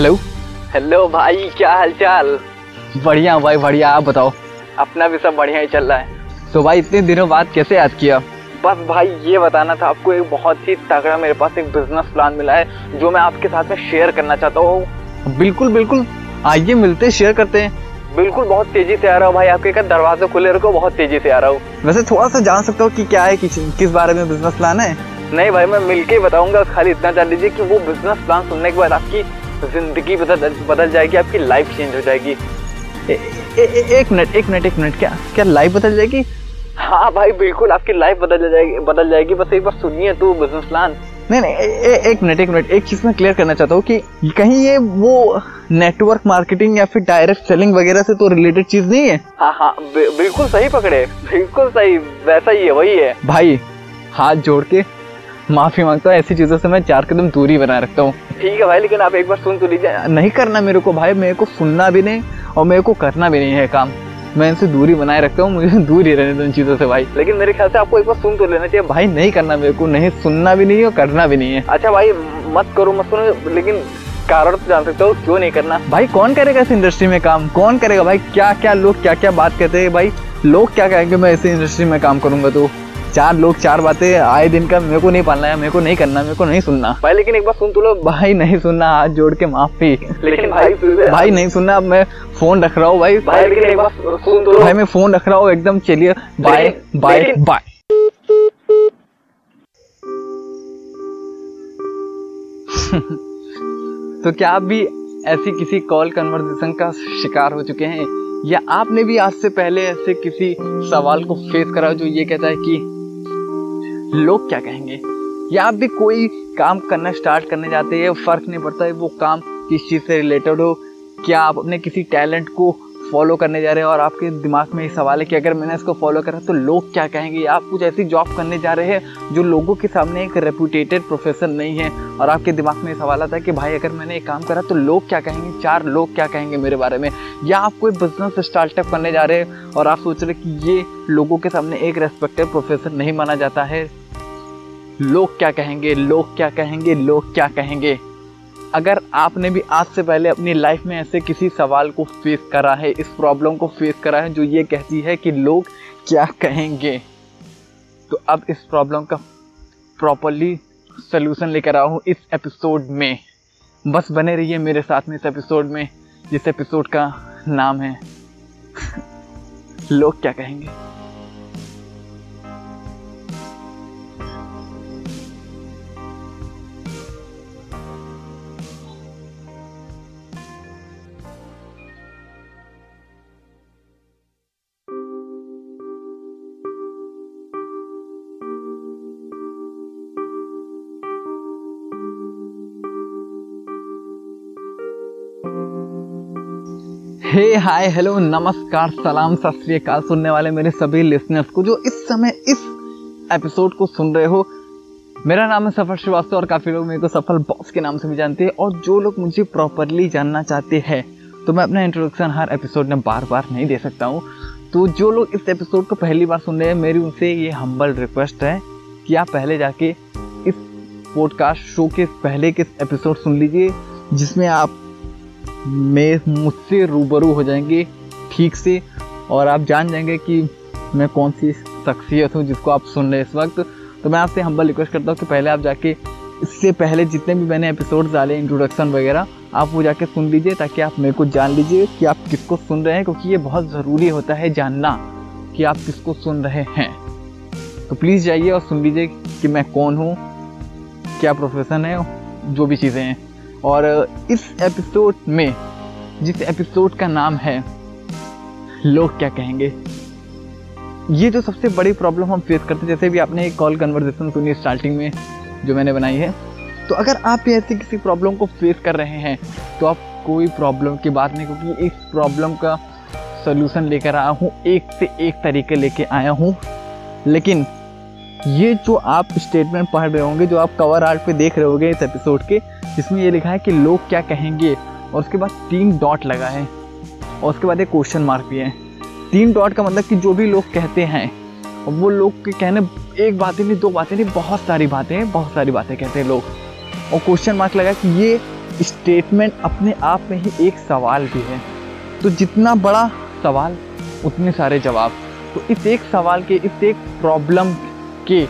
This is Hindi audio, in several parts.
हेलो हेलो भाई क्या हालचाल? बढ़िया भाई बढ़िया आप बताओ। अपना भी सब बढ़िया ही चल रहा है। तो भाई इतने दिनों बाद कैसे याद किया? बस भाई ये बताना था आपको एक बहुत ही तगड़ा मेरे पास एक बिज़नेस प्लान मिला है जो मैं आपके साथ में शेयर करना चाहता हूँ। बिल्कुल बिल्कुल। आइए मिलते शेयर करते हैं। बिल्कुल बहुत तेज़ी से आ रहा हूँ भाई आपके का दरवाजे खुले रखो बहुत तेज़ी से आ रहा हूँ। वैसे थोड़ा सा जान सकता हूँ कि क्या है किस, किस बारे में बिज़नेस प्लान है? नहीं भाई मैं मिलके बताऊँगा खाली इतना जान लीजिए कि वो बिज़नेस प्लान सुनने के बाद आपकी ज़िंदगी बदल बदल जाएगी आपकी लाइफ चेंज हो जाएगी। ए, ए, एक मिनट एक मिनट एक मिनट क्या क्या लाइफ बदल जाएगी? हाँ भाई बिल्कुल आपकी लाइफ बदल जाएगी बदल जाएगी बस एक बार सुनिए तो बिज़नेस प्लान नहीं नहीं ए, एक मिनट एक मिनट एक चीज़ मैं क्लियर करना चाहता हूँ कि कहीं ये वो नेटवर्क मार्केटिंग या फिर डायरेक्ट सेलिंग वगैरह से तो रिलेटेड चीज़ नहीं है? हाँ हाँ बिल्कुल सही पकड़े बिल्कुल सही वैसा ही है वही है। भाई हाथ जोड़ के माफ़ी माँगता हूँ ऐसी चीज़ों से मैं चार कदम दूरी बनाए रखता हूँ। ठीक है भाई लेकिन आप एक बार सुन तो लीजिए। नहीं करना मेरे को भाई मेरे को सुनना भी नहीं और मेरे को करना भी नहीं है काम। मैं इनसे दूरी बनाए रखता हूँ मुझे दूर ही रहने दो इन चीज़ों से भाई। लेकिन मेरे ख्याल से आपको एक बार सुन तो लेना चाहिए। भाई नहीं करना मेरे को नहीं सुनना भी नहीं है और करना भी नहीं है। अच्छा भाई मत करो मत करो लेकिन कारण तो जान सकते हो क्यों नहीं करना? भाई कौन करेगा इस इंडस्ट्री में काम? कौन करेगा भाई? क्या क्या लोग क्या क्या बात कहते हैं भाई? लोग क्या कहेंगे मैं इस इंडस्ट्री में काम करूँगा तो? चार लोग चार बातें आए दिन का मेरे को नहीं पालना है मेरे को नहीं करना मेरे को नहीं सुनना। भाई लेकिन एक बार सुन तो लो भाई नहीं सुनना हाथ जोड़ के माफ़ी। लेकिन भाई भाई नहीं सुनना अब मैं फ़ोन रख रहा हूँ भाई। भाई लेकिन एक बार सुन तो लो भाई मैं फ़ोन रख रहा हूँ एकदम चलिए। बाय बाय बाय तो क्या आप भी ऐसी किसी कॉल कन्वर्सेशन का शिकार हो चुके हैं? या आपने भी आज से पहले ऐसे किसी सवाल को फेस करा जो ये कहता है कि लोग क्या कहेंगे? या आप भी कोई काम करना स्टार्ट करने जाते हैं, फ़र्क नहीं पड़ता है वो काम किस चीज़ से रिलेटेड हो, क्या आप अपने किसी टैलेंट को फॉलो करने जा रहे हैं और आपके दिमाग में ये सवाल है कि अगर मैंने इसको फॉलो करा तो लोग क्या कहेंगे? आप कुछ ऐसी जॉब करने जा रहे हैं जो लोगों के सामने एक रेपुटेटेड प्रोफेशन नहीं है और आपके दिमाग में ये सवाल आता है कि भाई, अगर मैंने ये काम करा तो लोग क्या कहेंगे? चार लोग क्या कहेंगे मेरे बारे में? या आप कोई बिज़नेस स्टार्टअप करने जा रहे हैं और आप सोच रहे कि ये लोगों के सामने एक रेस्पेक्टेड प्रोफेशन नहीं माना जाता है, लोग क्या कहेंगे? लोग क्या कहेंगे? लोग क्या कहेंगे? अगर आपने भी आज से पहले अपनी लाइफ में ऐसे किसी सवाल को फेस करा है, इस प्रॉब्लम को फेस करा है, जो ये कहती है कि लोग क्या कहेंगे? तो अब इस प्रॉब्लम का प्रॉपरली सोल्यूशन लेकर आया इस एपिसोड में। बस बने रहिए मेरे साथ में इस एपिसोड में, जिस एपिसोड का नाम है, लोग क्या कहेंगे? हे हाय हेलो नमस्कार, सलाम सत श्री अकाल सुनने वाले मेरे सभी लिसनर्स को जो इस समय इस एपिसोड को सुन रहे हो। मेरा नाम है सफल श्रीवास्तव और काफ़ी लोग मेरे को सफल बॉस के नाम से भी जानते हैं और जो लोग मुझे प्रॉपरली जानना चाहते हैं तो मैं अपना इंट्रोडक्शन हर एपिसोड में बार बार नहीं दे सकता हूँ। तो जो लोग इस एपिसोड को पहली बार सुन रहे हैं, मेरी उनसे ये हम्बल रिक्वेस्ट है कि आप पहले जाके इस पॉडकास्ट शो के पहले के एपिसोड सुन लीजिए, जिसमें आप में मुझसे रूबरू हो जाएँगे ठीक से, और आप जान जाएँगे कि मैं कौन सी शख्सियत हूँ जिसको आप सुन रहे हैं इस वक्त। तो मैं आपसे हम्बल रिक्वेस्ट करता हूँ कि पहले आप जाके इससे पहले जितने भी मैंने एपिसोड डाले इंट्रोडक्शन वगैरह, आप वो जाके सुन लीजिए ताकि आप मेरे को जान लीजिए कि आप किसको सुन रहे हैं, क्योंकि ये बहुत ज़रूरी होता है जानना कि आप किसको सुन रहे हैं। तो प्लीज़ जाइए और सुन लीजिए कि मैं कौन हूँ, क्या प्रोफेशन है, जो भी चीज़ें हैं। और इस एपिसोड में, जिस एपिसोड का नाम है, लोग क्या कहेंगे? ये जो सबसे बड़ी प्रॉब्लम हम फेस करते हैं, जैसे भी आपने एक कॉल कन्वर्जेशन सुनी स्टार्टिंग में, जो मैंने बनाई है तो अगर आप ऐसी किसी प्रॉब्लम को फेस कर रहे हैं तो आप कोई प्रॉब्लम की बात नहीं, क्योंकि इस प्रॉब्लम का सोल्यूशन लेकर आया हूँ, एक से एक तरीके लेके आया हूँ। लेकिन ये जो आप स्टेटमेंट पढ़ रहे होंगे, जो आप कवर आर्ट पे देख रहे होंगे इस एपिसोड के जिसमें ये लिखा है कि लोग क्या कहेंगे, और उसके बाद तीन डॉट लगा है, और उसके बाद एक क्वेश्चन मार्क भी है। तीन डॉट का मतलब कि जो भी लोग कहते हैं, और वो लोग के कहने, एक बातें नहीं, दो बातें नहीं, बहुत सारी बातें हैं, बहुत सारी बातें कहते हैं लोग। और क्वेश्चन मार्क लगा कि ये स्टेटमेंट अपने आप में ही एक सवाल भी है। तो जितना बड़ा सवाल, उतने सारे जवाब। तो इस एक सवाल के, इस एक प्रॉब्लम के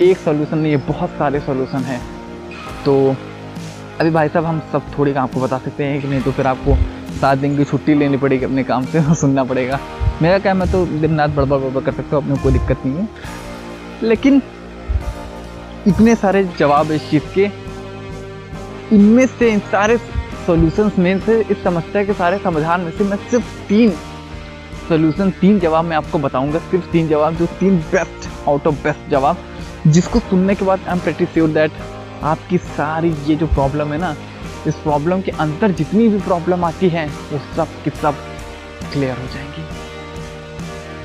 एक सोल्यूशन नहीं है बहुत सारे सोल्यूशन हैं। तो अभी भाई साहब, हम सब थोड़ी काम आपको बता सकते हैं कि नहीं तो फिर आपको सात दिन की छुट्टी लेनी पड़ेगी अपने काम से और सुनना पड़ेगा। मेरा क्या मैं तो दिन रात बड़बड़ बड़बड़ कर सकता हूँ, अपने कोई दिक्कत नहीं है। लेकिन इतने सारे जवाब इस चीज़ के, इनमें से इन सारे सॉल्यूशंस में से, इस समस्या के सारे समाधान में से मैं सिर्फ़ तीन सोल्यूशन तीन जवाब मैं आपको बताऊँगा, सिर्फ़ तीन जवाब, जो तीन बेस्ट आउट ऑफ़ बेस्ट जवाब, जिसको सुनने के बाद I am pretty sure that आपकी सारी ये जो प्रॉब्लम है ना, इस प्रॉब्लम के अंदर जितनी भी प्रॉब्लम आती है, वो सब की सब क्लियर हो जाएँगी।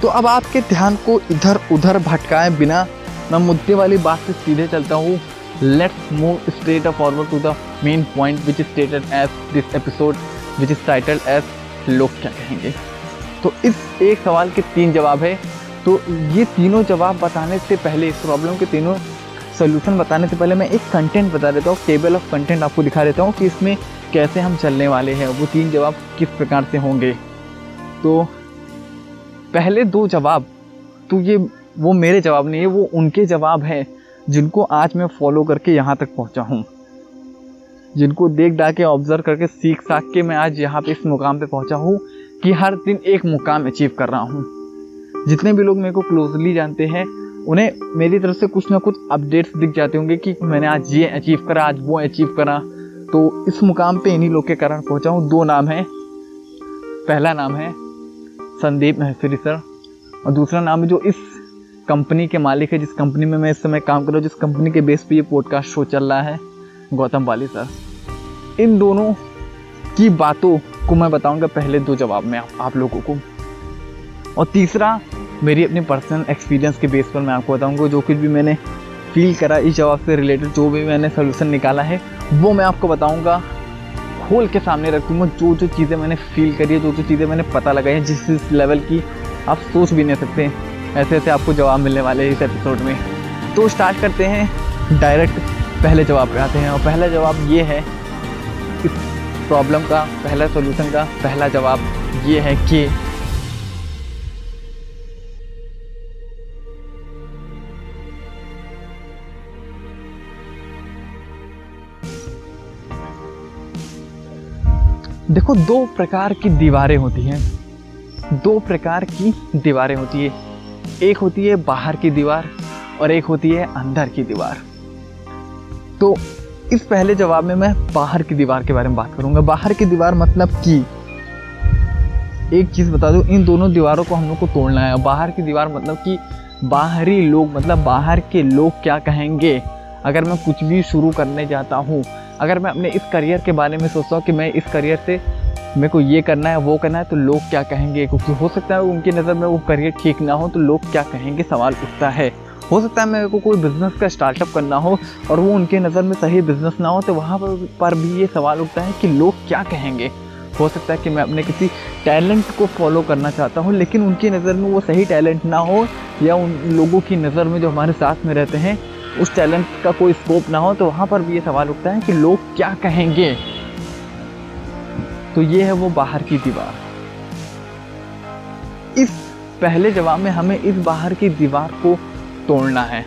तो अब आपके ध्यान को इधर उधर भटकाए बिना, मैं मुद्दे वाली बात से सीधे चलता हूँ। Let's move straight forward to the main point which is stated as this episode which is titled as लोग क्या कहेंगे? तो इस एक सवाल के तीन जवाब है। तो ये तीनों जवाब बताने से पहले, इस प्रॉब्लम के तीनों सोल्यूशन बताने से पहले मैं एक कंटेंट बता देता हूँ टेबल ऑफ़ कंटेंट आपको दिखा देता हूँ कि इसमें कैसे हम चलने वाले हैं। वो तीन जवाब किस प्रकार से होंगे? तो पहले दो जवाब तो ये, वो मेरे जवाब नहीं है, वो उनके जवाब हैं, जिनको आज मैं फॉलो करके यहाँ तक पहुँचा हूँ। जिनको देख डाक के ऑब्ज़र्व करके, सीख साख के मैं आज यहाँ पे इस मुकाम पे पहुँचा हूँ कि हर दिन एक मुकाम अचीव कर रहा हूँ। जितने भी लोग मेरे को क्लोजली जानते हैं, उन्हें मेरी तरफ़ से कुछ ना कुछ अपडेट्स दिख जाते होंगे कि मैंने आज ये अचीव करा, आज वो अचीव करा। तो इस मुकाम पे इन्हीं लोग के कारण पहुँचा हूँ दो नाम है। पहला नाम है संदीप महसूरी सर। और दूसरा नाम है जो इस कंपनी के मालिक है, जिस कंपनी में मैं इस समय काम कर रहा हूँ, जिस कंपनी के बेस पे ये पॉडकास्ट शो चल रहा है, गौतम वाली सर। इन दोनों की बातों को मैं बताऊँगा पहले दो जवाब में आप लोगों को। और तीसरा, मेरी अपनी पर्सनल एक्सपीरियंस के बेस पर मैं आपको बताऊँगा, जो कुछ भी मैंने फील करा इस जवाब से रिलेटेड जो भी मैंने सोल्यूशन निकाला है, वो मैं आपको बताऊँगा। खोल के सामने रखूँगा जो जो चीज़ें मैंने फील करी है जो जो चीज़ें मैंने पता लगाई है, जिस जिस लेवल की आप सोच भी नहीं सकते। ऐसे ऐसे आपको जवाब मिलने वाले हैं इस एपिसोड में। तो स्टार्ट करते हैं। डायरेक्ट पहले जवाब पे आते हैं और पहला जवाब ये है, इस प्रॉब्लम का, पहला सोल्यूशन का पहला जवाब ये है कि देखो, दो प्रकार की दीवारें होती हैं। दो प्रकार की दीवारें होती है। एक होती है बाहर की दीवार और एक होती है अंदर की दीवार। तो इस पहले जवाब में मैं बाहर की दीवार के बारे में बात करूँगा। बाहर की दीवार मतलब कि? एक चीज़ बता दूँ, इन दोनों दीवारों को हम लोग को तोड़ना है। बाहर की दीवार मतलब कि बाहरी लोग मतलब बाहर के लोग क्या कहेंगे? अगर मैं कुछ भी शुरू करने जाता हूँ अगर मैं अपने इस करियर के बारे में सोचता हूँ कि मैं इस करियर से मेरे को ये करना है वो करना है तो लोग क्या कहेंगे? क्योंकि हो सकता है उनकी नज़र में वो करियर ठीक ना हो तो लोग क्या कहेंगे? सवाल उठता है। हो सकता है मेरे को कोई बिज़नेस का स्टार्टअप करना हो और वो उनके नज़र में सही बिज़नेस ना हो तो वहाँ पर, भी ये सवाल उठता है कि लोग क्या कहेंगे? हो सकता है कि मैं अपने किसी टैलेंट को फॉलो करना चाहता हूँ लेकिन उनकी नज़र में वो सही टैलेंट ना हो या उन लोगों की नज़र में जो हमारे साथ में रहते हैं उस टैलेंट का कोई स्कोप ना हो तो वहाँ पर भी ये सवाल उठता है कि लोग क्या कहेंगे? तो ये है वो बाहर की दीवार। इस पहले जवाब में हमें इस बाहर की दीवार को तोड़ना है।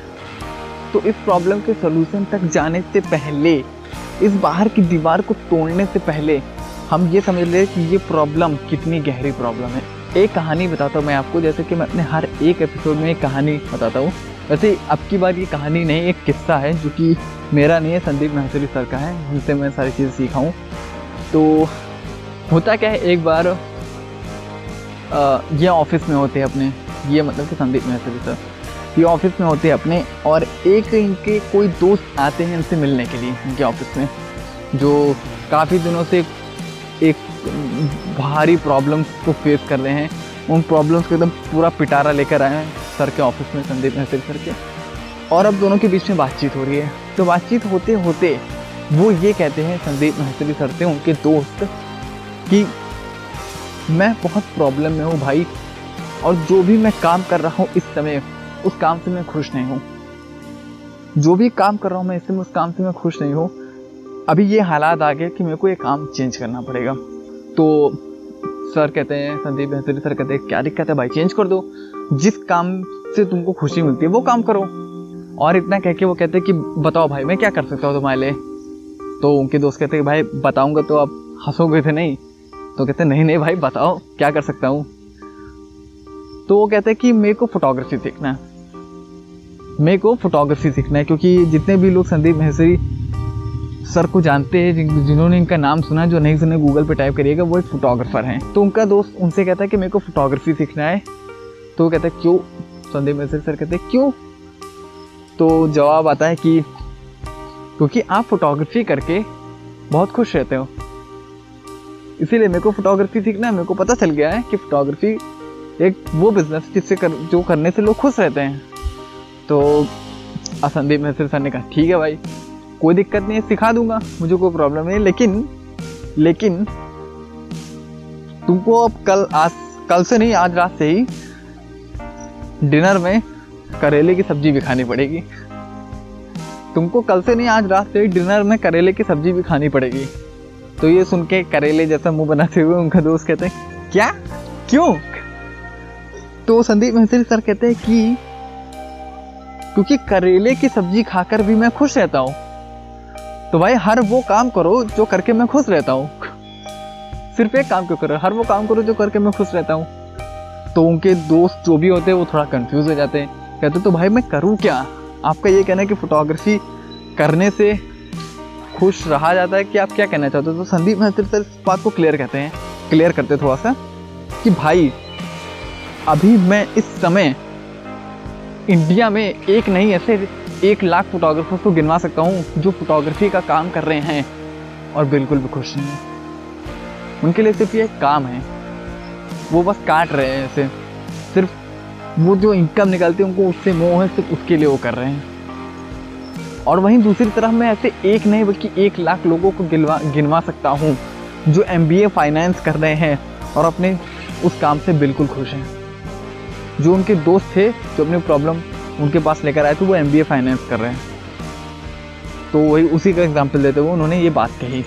तो इस प्रॉब्लम के सोल्यूशन तक जाने से पहले, इस बाहर की दीवार को तोड़ने से पहले, हम ये समझ ले कि ये प्रॉब्लम कितनी गहरी प्रॉब्लम है। एक कहानी बताता हूँ मैं आपको, जैसे कि मैं अपने हर एक एपिसोड में एक कहानी बताता हूँ। वैसे अब की बार ये कहानी नहीं, एक किस्सा है जो कि मेरा नहीं है, संदीप महसूरी सर का है, जिनसे मैं सारी चीज़ें सीखा हूँ। तो होता क्या है, एक बार ये ऑफ़िस में होते हैं अपने, ये मतलब कि संदीप महसूरी सर। ये ऑफ़िस में होते हैं अपने, और एक इनके कोई दोस्त आते हैं इनसे मिलने के लिए, इनके ऑफ़िस में, जो काफ़ी दिनों से एक भारी प्रॉब्लम्स को फेस कर रहे हैं। उन प्रॉब्लम्स को एकदम पूरा पिटारा लेकर आए हैं। सर के ऑफ़िस में संदीप महसूरी सर के। और अब दोनों के बीच में बातचीत हो रही है। तो बातचीत होते होते वो ये कहते हैं, संदीप महसूरी सर से उनके दोस्त, कि मैं बहुत प्रॉब्लम में हूँ भाई, और जो भी मैं काम कर रहा हूँ इस समय, उस काम से मैं खुश नहीं हूँ। जो भी काम कर रहा हूँ मैं, इस समय उस काम से मैं खुश नहीं हूँ। अभी ये हालात आ गए कि मेरे को ये काम चेंज करना पड़ेगा। तो सर कहते हैं, संदीप भैंसरी सर कहते हैं, क्या दिक्कत है भाई? चेंज कर दो। जिस काम से तुमको खुशी मिलती है वो काम करो। और इतना कह के वो कहते हैं कि बताओ भाई मैं क्या कर सकता हूँ तुम्हारे लिए? तो उनके दोस्त कहते हैं भाई बताऊँगा तो आप हंसोगे थे नहीं। तो कहते नहीं नहीं भाई बताओ क्या कर सकता हूँ? तो वो कहते हैं कि मेरे को फोटोग्राफी सीखना है। मेरे को फोटोग्राफी सीखना है क्योंकि जितने भी लोग संदीप महसरी सर को जानते हैं जिन, जिन्होंने इनका नाम सुना जो नहीं सुने गूगल पे टाइप करिएगा वो एक फोटोग्राफर हैं। तो उनका दोस्त उनसे कहता है कि मेरे को फोटोग्राफी सीखना है तो वो कहता है क्यों? संदीप महसरी सर कहते हैं क्यों? तो जवाब आता है कि क्योंकि आप फोटोग्राफी करके बहुत खुश रहते हो। इसीलिए मेरे को फोटोग्राफी सीखना है मेरे को पता चल गया है कि फोटोग्राफी एक वो बिज़नेस जिससे कर, जो करने से लोग खुश रहते हैं। तो संदीप मिश्र सर ने कहा ठीक है भाई कोई दिक्कत नहीं है सिखा दूँगा मुझे कोई प्रॉब्लम नहीं लेकिन लेकिन तुमको अब कल आज कल से नहीं आज रात से ही डिनर में करेले की सब्ज़ी भी खानी पड़ेगी। तुमको कल से नहीं, आज रात से डिनर में करेले की सब्ज़ी भी खानी पड़ेगी। तो ये सुन के करेले जैसा मुँह बनाते हुए उनका दोस्त कहते हैं, क्या? क्यों? तो संदीप महसरी सर कहते हैं कि, क्योंकि करेले की सब्ज़ी खाकर भी मैं खुश रहता हूँ। तो भाई हर वो काम करो जो करके मैं खुश रहता हूँ। सिर्फ़ एक काम क्यों करो? हर वो काम करो जो करके मैं खुश रहता हूँ। तो उनके दोस्त जो भी होते हैं, वो थोड़ा कंफ्यूज हो जाते हैं। कहते तो भाई मैं करूँ क्या? आपका ये कहना है कि फोटोग्राफी करने से खुश रहा जाता है कि आप क्या कहना चाहते हो? तो संदीप महत्र सर इस बात को क्लियर कहते हैं। क्लियर करते थोड़ा सा कि भाई, अभी मैं इस समय इंडिया में एक नहीं, ऐसे एक लाख फोटोग्राफर्स को गिनवा सकता हूँ जो फोटोग्राफी का काम कर रहे हैं और बिल्कुल भी खुश नहीं उनके लिए सिर्फ़ ये काम है वो बस काट रहे हैं ऐसे। सिर्फ़ वो जो इनकम निकलती है, उनको उससे मोह है, सिर्फ़ उसके लिए वो कर रहे हैं। और वहीं दूसरी तरफ़ मैं ऐसे एक नहीं, बल्कि एक लाख लोगों को गिनवा गिनवा सकता हूँ, जो एमबीए फाइनेंस कर रहे हैं और अपने उस काम से बिल्कुल खुश हैं। जो उनके दोस्त थे, जो अपनी प्रॉब्लम उनके पास लेकर आए थे, वो एमबीए फाइनेंस कर रहे हैं। तो वही उसी का एग्ज़ाम्पल देते हुए उन्होंने ये बात कही।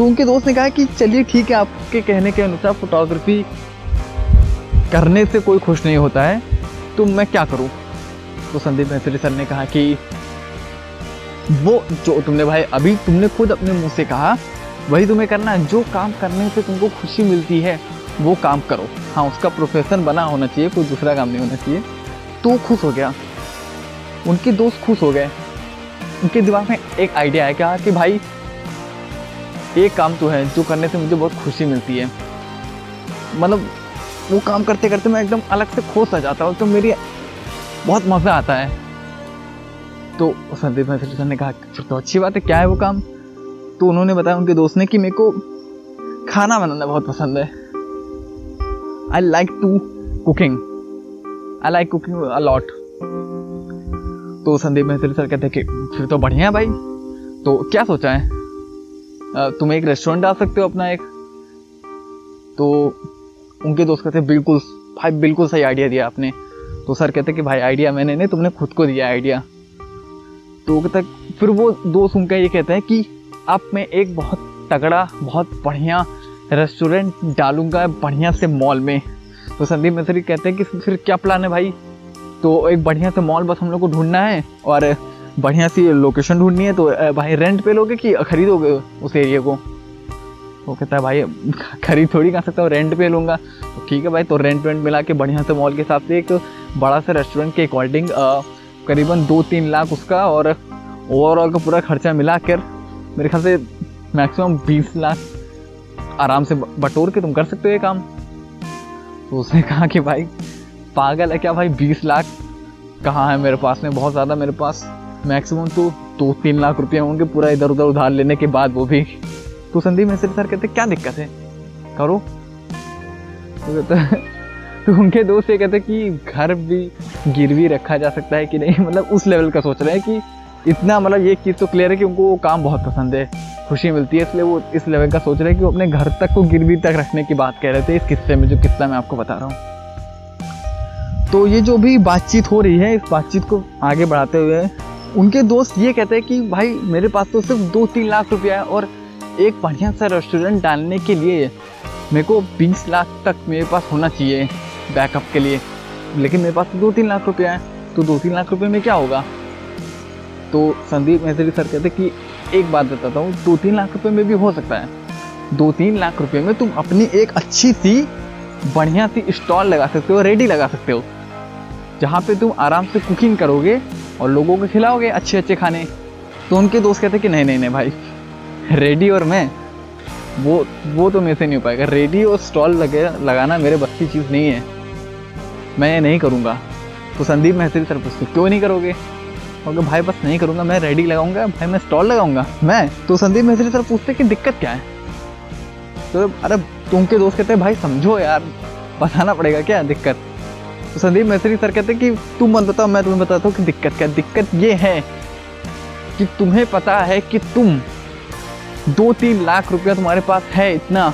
तो उनके दोस्त ने कहा कि चलिए ठीक है, आपके कहने के अनुसार फोटोग्राफी करने से कोई खुश नहीं होता है। तो मैं क्या करूँ? तो संदीप मैत्री सर ने कहा कि वो जो तुमने भाई, अभी तुमने खुद अपने मुँह से कहा, वही तुम्हें करना है। जो काम करने से तुमको खुशी मिलती है, वो काम करो। हाँ उसका प्रोफेशन बना होना चाहिए, कोई दूसरा काम नहीं होना चाहिए। तो खुश हो गया। उनके दोस्त खुश हो गए। उनके दिमाग में एक आइडिया है क्या कि भाई एक काम तो है, जो करने से मुझे बहुत खुशी मिलती है। मतलब वो काम करते करते मैं एकदम अलग से खोस आ जाता हूँ तो मेरी बहुत मज़ा आता है। तो संदीप मैत्री सर ने कहा, फिर तो अच्छी बात है, क्या है वो काम? तो उन्होंने बताया उनके दोस्त ने कि मेरे को खाना बनाना बहुत पसंद है। I like to cooking I like cooking a lot तो संदीप महत्री सर कहते कि, फिर तो बढ़िया भाई। तो क्या सोचा है? तुम एक रेस्टोरेंट डाल सकते हो अपना एक। तो उनके दोस्त कहते बिल्कुल, भाई, बिल्कुल सही आइडिया दिया आपने। तो सर कहते कि, भाई आइडिया मैंने नहीं, तुमने खुद को दिया आइडिया तो कहते फिर वो दोस्त उनका ये कहते हैं कि, आप मैं एक बहुत तगड़ा, बहुत बढ़िया रेस्टोरेंट डालूँगा बढ़िया से मॉल में। तो संदीप मिश्री कहते हैं कि, फिर क्या प्लान है भाई? तो एक बढ़िया से मॉल बस हम लोग को ढूंढना है और बढ़िया सी लोकेशन ढूंढनी है तो भाई रेंट पे लोगे कि खरीदोगे उस एरिया को? वो कहता है, भाई, खरीद थोड़ी कर सकता हूँ रेंट पे लूँगा। तो ठीक है भाई तो रेंट वेंट मिला के बढ़िया से मॉल के हिसाब से एक बड़ा सा रेस्टोरेंट के अकॉर्डिंग करीबन दो तीन लाख उसका और ओवरऑल का पूरा खर्चा मिला कर मेरे ख्याल से मैक्सिमम बीस लाख आराम से बटोर के तुम कर सकते हो ये काम। तो उसने कहा कि, भाई, पागल है क्या भाई? बीस लाख कहाँ है मेरे पास में? बहुत ज़्यादा मेरे पास। मैक्सिमम तो दो तीन लाख रुपये होंगे पूरा इधर उधर उधार लेने के बाद वो भी। तो संदीप मिश्र सर कहते, क्या दिक्कत है? करो। तो कहते तो उनके दोस्त ये कहते कि घर भी गिरवी रखा जा सकता है कि नहीं? मतलब उस लेवल का सोच रहे हैं कि इतना मतलब ये चीज़ तो क्लियर है कि उनको वो काम बहुत पसंद है, खुशी मिलती है, इसलिए वो इस लेवल का सोच रहे हैं कि वो अपने घर तक को गिरवी तक रखने की बात कह रहे थे, इस किस्से में जो किस्सा मैं आपको बता रहा हूँ। तो ये जो भी बातचीत हो रही है, इस बातचीत को आगे बढ़ाते हुए उनके दोस्त ये कहते हैं कि भाई, मेरे पास तो सिर्फ़ दो तीन लाख रुपया है और एक बढ़िया सा रेस्टोरेंट डालने के लिए मेरे को बीस लाख तक मेरे पास होना चाहिए बैकअप के लिए। लेकिन मेरे पास तो दो तीन लाख रुपया है तो दो तीन लाख रुपये में क्या होगा? तो संदीप मैत्री सर कहते कि एक बात बताता हूँ दो तीन लाख रुपये में भी हो सकता है। दो तीन लाख रुपये में तुम अपनी एक अच्छी सी, बढ़िया सी स्टॉल लगा सकते हो, रेडी लगा सकते हो, जहाँ पे तुम आराम से कुकिंग करोगे और लोगों को खिलाओगे अच्छे अच्छे खाने। तो उनके दोस्त कहते कि नहीं नहीं नहीं भाई रेडी और मैं, वो वो तो मेरे से नहीं हो पाएगा। रेडी और स्टॉल लगे, लगाना मेरे बस की चीज़ नहीं है। मैं ये नहीं करूँगा। तो संदीप महत्री सर पूछते क्यों नहीं करोगे? और भाई बस नहीं करूँगा, मैं रेडी लगाऊँगा, भाई मैं स्टॉल लगाऊँगा। मैं तो संदीप महत्री सर पूछते कि दिक्कत क्या है? तो अरे तुम के दोस्त कहते हैं, भाई समझो यार, बताना पड़ेगा क्या दिक्कत? तो संदीप मैत्री सर कहते हैं कि तुम मत बताओ मैं तुम्हें बताता हूँ कि दिक्कत क्या, दिक्कत ये है कि तुम्हें पता है कि तुम दो तीन लाख रुपया तुम्हारे पास है, इतना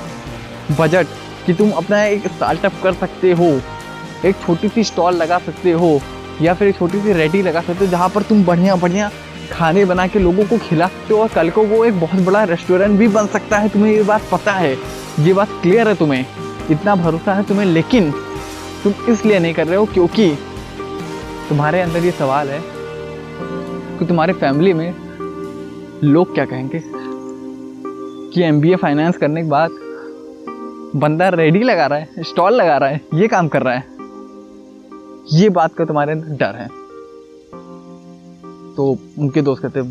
बजट कि तुम अपना एक स्टार्टअप कर सकते हो, एक छोटी सी स्टॉल लगा सकते हो, या फिर एक छोटी सी रेडी लगा सकते हो, जहाँ पर तुम बढ़िया बढ़िया खाने बना के लोगों को खिला सकते हो और कल को वो एक बहुत बड़ा रेस्टोरेंट भी बन सकता है, तुम्हें ये बात पता है, ये बात क्लियर है तुम्हें, इतना भरोसा है तुम्हें, लेकिन तुम इसलिए नहीं कर रहे हो क्योंकि तुम्हारे अंदर ये सवाल है कि तुम्हारे फैमिली में लोग क्या कहेंगे? कि एमबीए फाइनेंस करने के बाद बंदा रेडी लगा रहा है स्टॉल लगा रहा है, ये काम कर रहा है। ये बात का तुम्हारे अंदर डर है। तो उनके दोस्त कहते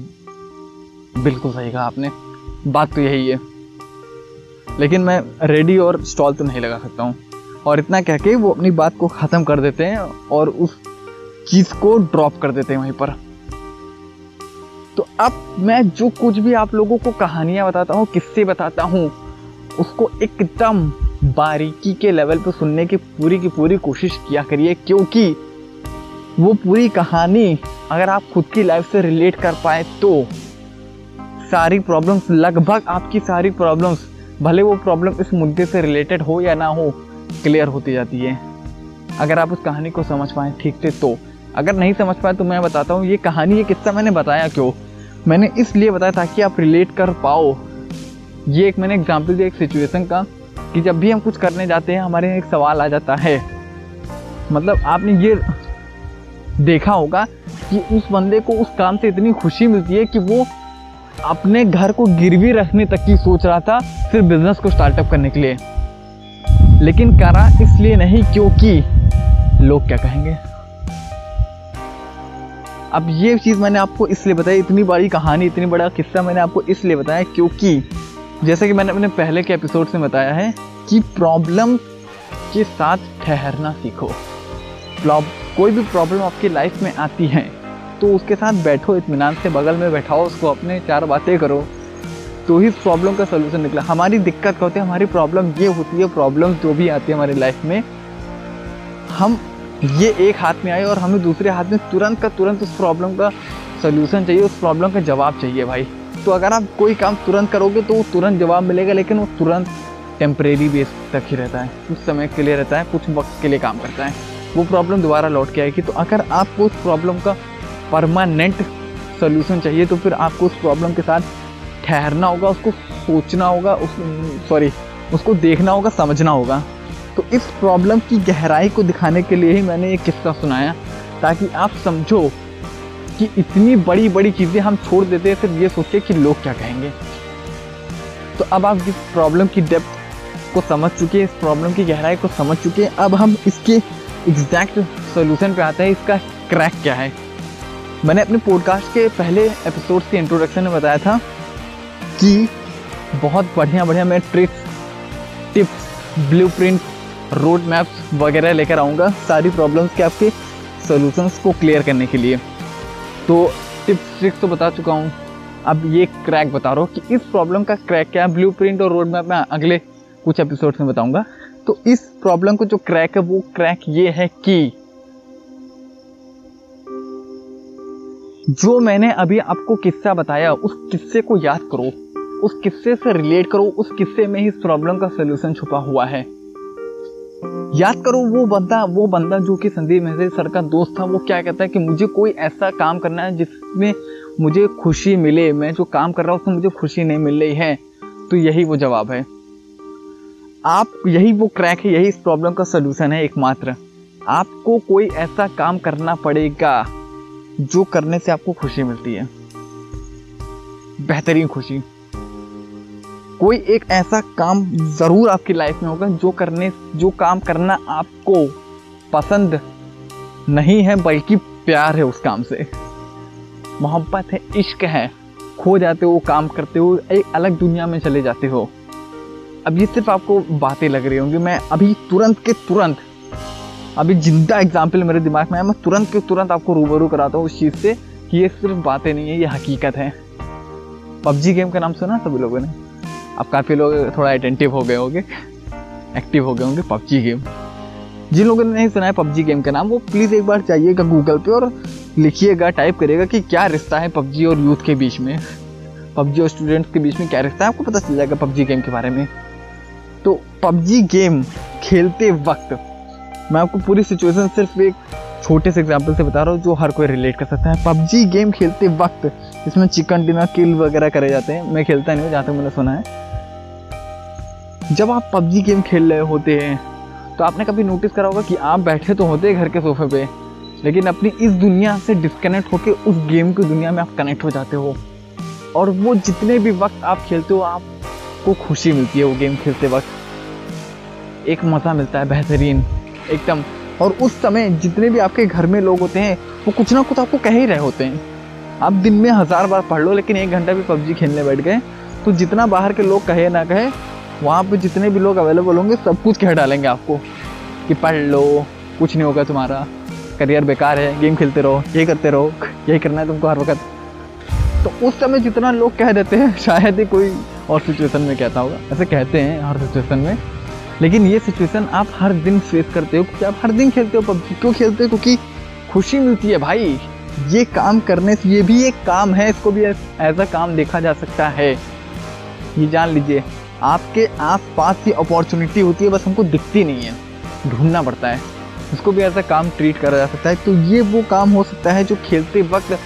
बिल्कुल सही कहा आपने। बात तो यही है। लेकिन मैं रेडी और स्टॉल तो नहीं लगा सकता हूँ। और इतना कह के वो अपनी बात को ख़त्म कर देते हैं और उस चीज़ को ड्रॉप कर देते हैं वहीं पर। तो अब मैं जो कुछ भी आप लोगों को कहानियाँ बताता हूँ, किस्से बताता हूँ, उसको एकदम बारीकी के लेवल पर सुनने की पूरी की पूरी कोशिश किया करिए, क्योंकि वो पूरी कहानी अगर आप खुद की लाइफ से रिलेट कर पाए तो सारी प्रॉब्लम्स लगभग आपकी सारी प्रॉब्लम्स भले वो प्रॉब्लम इस मुद्दे से रिलेटेड हो या ना हो क्लियर होती जाती है। अगर आप उस कहानी को समझ पाए, ठीक से तो। अगर नहीं समझ पाए तो मैं बताता हूँ, ये कहानी, ये किस्सा मैंने बताया क्यों? मैंने इसलिए बताया ताकि आप रिलेट कर पाओ। ये एक मैंने एग्ज़ाम्पल दिया एक सिचुएशन का, कि जब भी हम कुछ करने जाते हैं, हमारे यहाँ एक सवाल आ जाता है। मतलब आपने ये देखा होगा कि उस बंदे को उस काम से इतनी खुशी मिलती है कि वो अपने घर को गिरवी रखने तक की सोच रहा था सिर्फ़ बिज़नेस को स्टार्टअप करने के लिए। लेकिन करा इसलिए नहीं क्योंकि लोग क्या कहेंगे? अब ये चीज़ मैंने आपको इसलिए बताई, इतनी बड़ी कहानी, इतनी बड़ा किस्सा मैंने आपको इसलिए बताया क्योंकि जैसे कि मैंने अपने पहले के एपिसोड से बताया है कि प्रॉब्लम के साथ ठहरना सीखो। कोई भी प्रॉब्लम आपकी लाइफ में आती है तो उसके साथ बैठो इतमान से बगल में बैठाओ, उसको अपने चार बातें करो। तो ही प्रॉब्लम का सोल्यूशन निकला। हमारी दिक्कत क्या होती है? हमारी प्रॉब्लम ये होती है प्रॉब्लम जो भी आती है हमारी लाइफ में, हम ये एक हाथ में आए और हमें दूसरे हाथ में तुरंत का तुरंत उस प्रॉब्लम का सोल्यूशन चाहिए, उस प्रॉब्लम का जवाब चाहिए भाई। तो अगर आप कोई काम तुरंत करोगे तो वो तुरंत जवाब मिलेगा, लेकिन वो तुरंत टेम्परेरी बेस तक ही रहता है। कुछ समय के लिए रहता है, कुछ वक्त के लिए काम करता है। वो प्रॉब्लम दोबारा लौट के आएगी। तो अगर आपको उस प्रॉब्लम का परमानेंट सोल्यूशन चाहिए तो फिर आपको उस प्रॉब्लम के साथ ठहरना होगा, उसको सोचना होगा, उस सॉरी उसको देखना होगा, समझना होगा। तो इस प्रॉब्लम की गहराई को दिखाने के लिए ही मैंने ये किस्सा सुनाया, ताकि आप समझो कि इतनी बड़ी बड़ी चीज़ें हम छोड़ देते हैं सिर्फ़ ये सोचे कि लोग क्या कहेंगे। तो अब आप इस प्रॉब्लम की डेप्थ को समझ चुके हैं, इस प्रॉब्लम की गहराई को समझ चुके हैं, अब हम इसके एग्जैक्ट सोल्यूशन पे आते हैं, इसका क्रैक क्या है। मैंने अपने पॉडकास्ट के पहले एपिसोड के इंट्रोडक्शन में बताया था कि बहुत बढ़िया बढ़िया मैं tricks tips blueprint road maps वगैरह लेकर आऊँगा, सारी प्रॉब्लम्स के आपके सोल्यूशंस को क्लियर करने के लिए। तो टिप्स ट्रिक्स तो बता चुका हूँ। अब ये क्रैक बता रहा हूँ कि इस प्रॉब्लम का क्रैक क्या है ब्लू प्रिंट और रोड मैप मैं अगले कुछ एपिसोड्स में बताऊँगा। तो इस प्रॉब्लम को जो क्रैक है, वो क्रैक ये है कि जो मैंने अभी आपको किस्सा बताया, उस किस्से को याद करो। उस किस्से से रिलेट करो, उस किस्से में ही प्रॉब्लम का सोल्यूशन छुपा हुआ है। याद करो, वो बंदा वो बंदा जो कि संदीप महजे सर का दोस्त था, वो क्या कहता है कि मुझे कोई ऐसा काम करना है जिसमें मुझे खुशी मिले। मैं जो काम कर रहा हूँ, उसमें मुझे खुशी नहीं मिल रही है। तो यही वो जवाब है। आप, यही वो क्रैक है, यही इस प्रॉब्लम का सोल्यूशन है एकमात्र। आपको कोई ऐसा काम करना पड़ेगा। जो करने से आपको खुशी मिलती है। बेहतरीन खुशी। कोई एक ऐसा काम ज़रूर आपकी लाइफ में होगा जो करने, जो काम करना आपको पसंद नहीं है, बल्कि प्यार है उस काम से। मोहब्बत है, इश्क है। खो जाते हो, काम करते हो, एक अलग दुनिया में चले जाते हो। अब ये सिर्फ़ आपको बातें लग रही होंगी। मैं अभी तुरंत के तुरंत अभी ज़िंदा एग्ज़ाम्पल मेरे दिमाग में है। मैं तुरंत के तुरंत आपको रूबरू कराता हूँ उस चीज़ से कि ये सिर्फ़ बातें नहीं है, ये हकीकत है। पबजी गेम का नाम सुना सभी लोगों ने? अब काफ़ी लोग थोड़ा अटेंटिव हो गए होंगे एक्टिव हो गए होंगे पबजी गेम जिन लोगों ने नहीं सुना है पबजी गेम का नाम, वो प्लीज़ एक बार जाइएगा गूगल पे और लिखिएगा टाइप करिएगा कि क्या रिश्ता है पबजी और यूथ के बीच में। पबजी और स्टूडेंट्स के बीच में क्या रिश्ता है? आपको पता चल जाएगा पबजी गेम के बारे में। तो पबजी गेम खेलते वक्त मैं आपको पूरी सिचुएशन सिर्फ़ एक छोटे से एग्ज़ाम्पल से बता रहा हूँ, जो हर कोई रिलेट कर सकता है। पबजी गेम खेलते वक्त इसमें चिकन डिनर किल वगैरह करे जाते हैं। मैं खेलता नहीं हूँ, जहाँ तक मैंने सुना है। जब आप पबजी गेम खेल रहे होते हैं तो आपने कभी नोटिस करा होगा कि आप बैठे तो होते हैं घर के सोफे पे, लेकिन अपनी इस दुनिया से डिस्कनेक्ट होकर उस गेम की दुनिया में आप कनेक्ट हो जाते हो। और वो जितने भी वक्त आप खेलते हो, आपको खुशी मिलती है वो गेम खेलते वक्त। एक मज़ा मिलता है, बेहतरीन। एकदम। और उस समय जितने भी आपके घर में लोग होते हैं, वो कुछ ना कुछ आपको कह ही रहे होते हैं। आप दिन में हज़ार बार पढ़ लो, लेकिन एक घंटा भी पबजी खेलने बैठ गए। तो जितना बाहर के लोग कहे ना कहे, वहाँ पर जितने भी लोग अवेलेबल होंगे, सब कुछ कह डालेंगे आपको। कि पढ़ लो, कुछ नहीं होगा तुम्हारा। करियर बेकार है, गेम खेलते रहो, ये करते रहो, यही करना है तुमको हर वक्त। तो उस समय जितना लोग कह देते हैं, शायद ही कोई और सिचुएशन में कहता होगा। ऐसे कहते हैं हर सिचुएशन में। लेकिन ये सिचुएशन आप हर दिन फेस करते हो, क्योंकि आप हर दिन खेलते हो पबजी। क्यों खेलते हो? क्योंकि खुशी मिलती है भाई। ये काम करने से, ये भी एक काम है, इसको भी एज अ काम देखा जा सकता है। ये जान लीजिए, आपके आस पास की अपॉर्चुनिटी होती है, बस हमको दिखती नहीं है। ढूंढना पड़ता है। उसको भी ऐसा काम ट्रीट करा जा सकता है। तो ये वो काम हो सकता है जो खेलते वक्त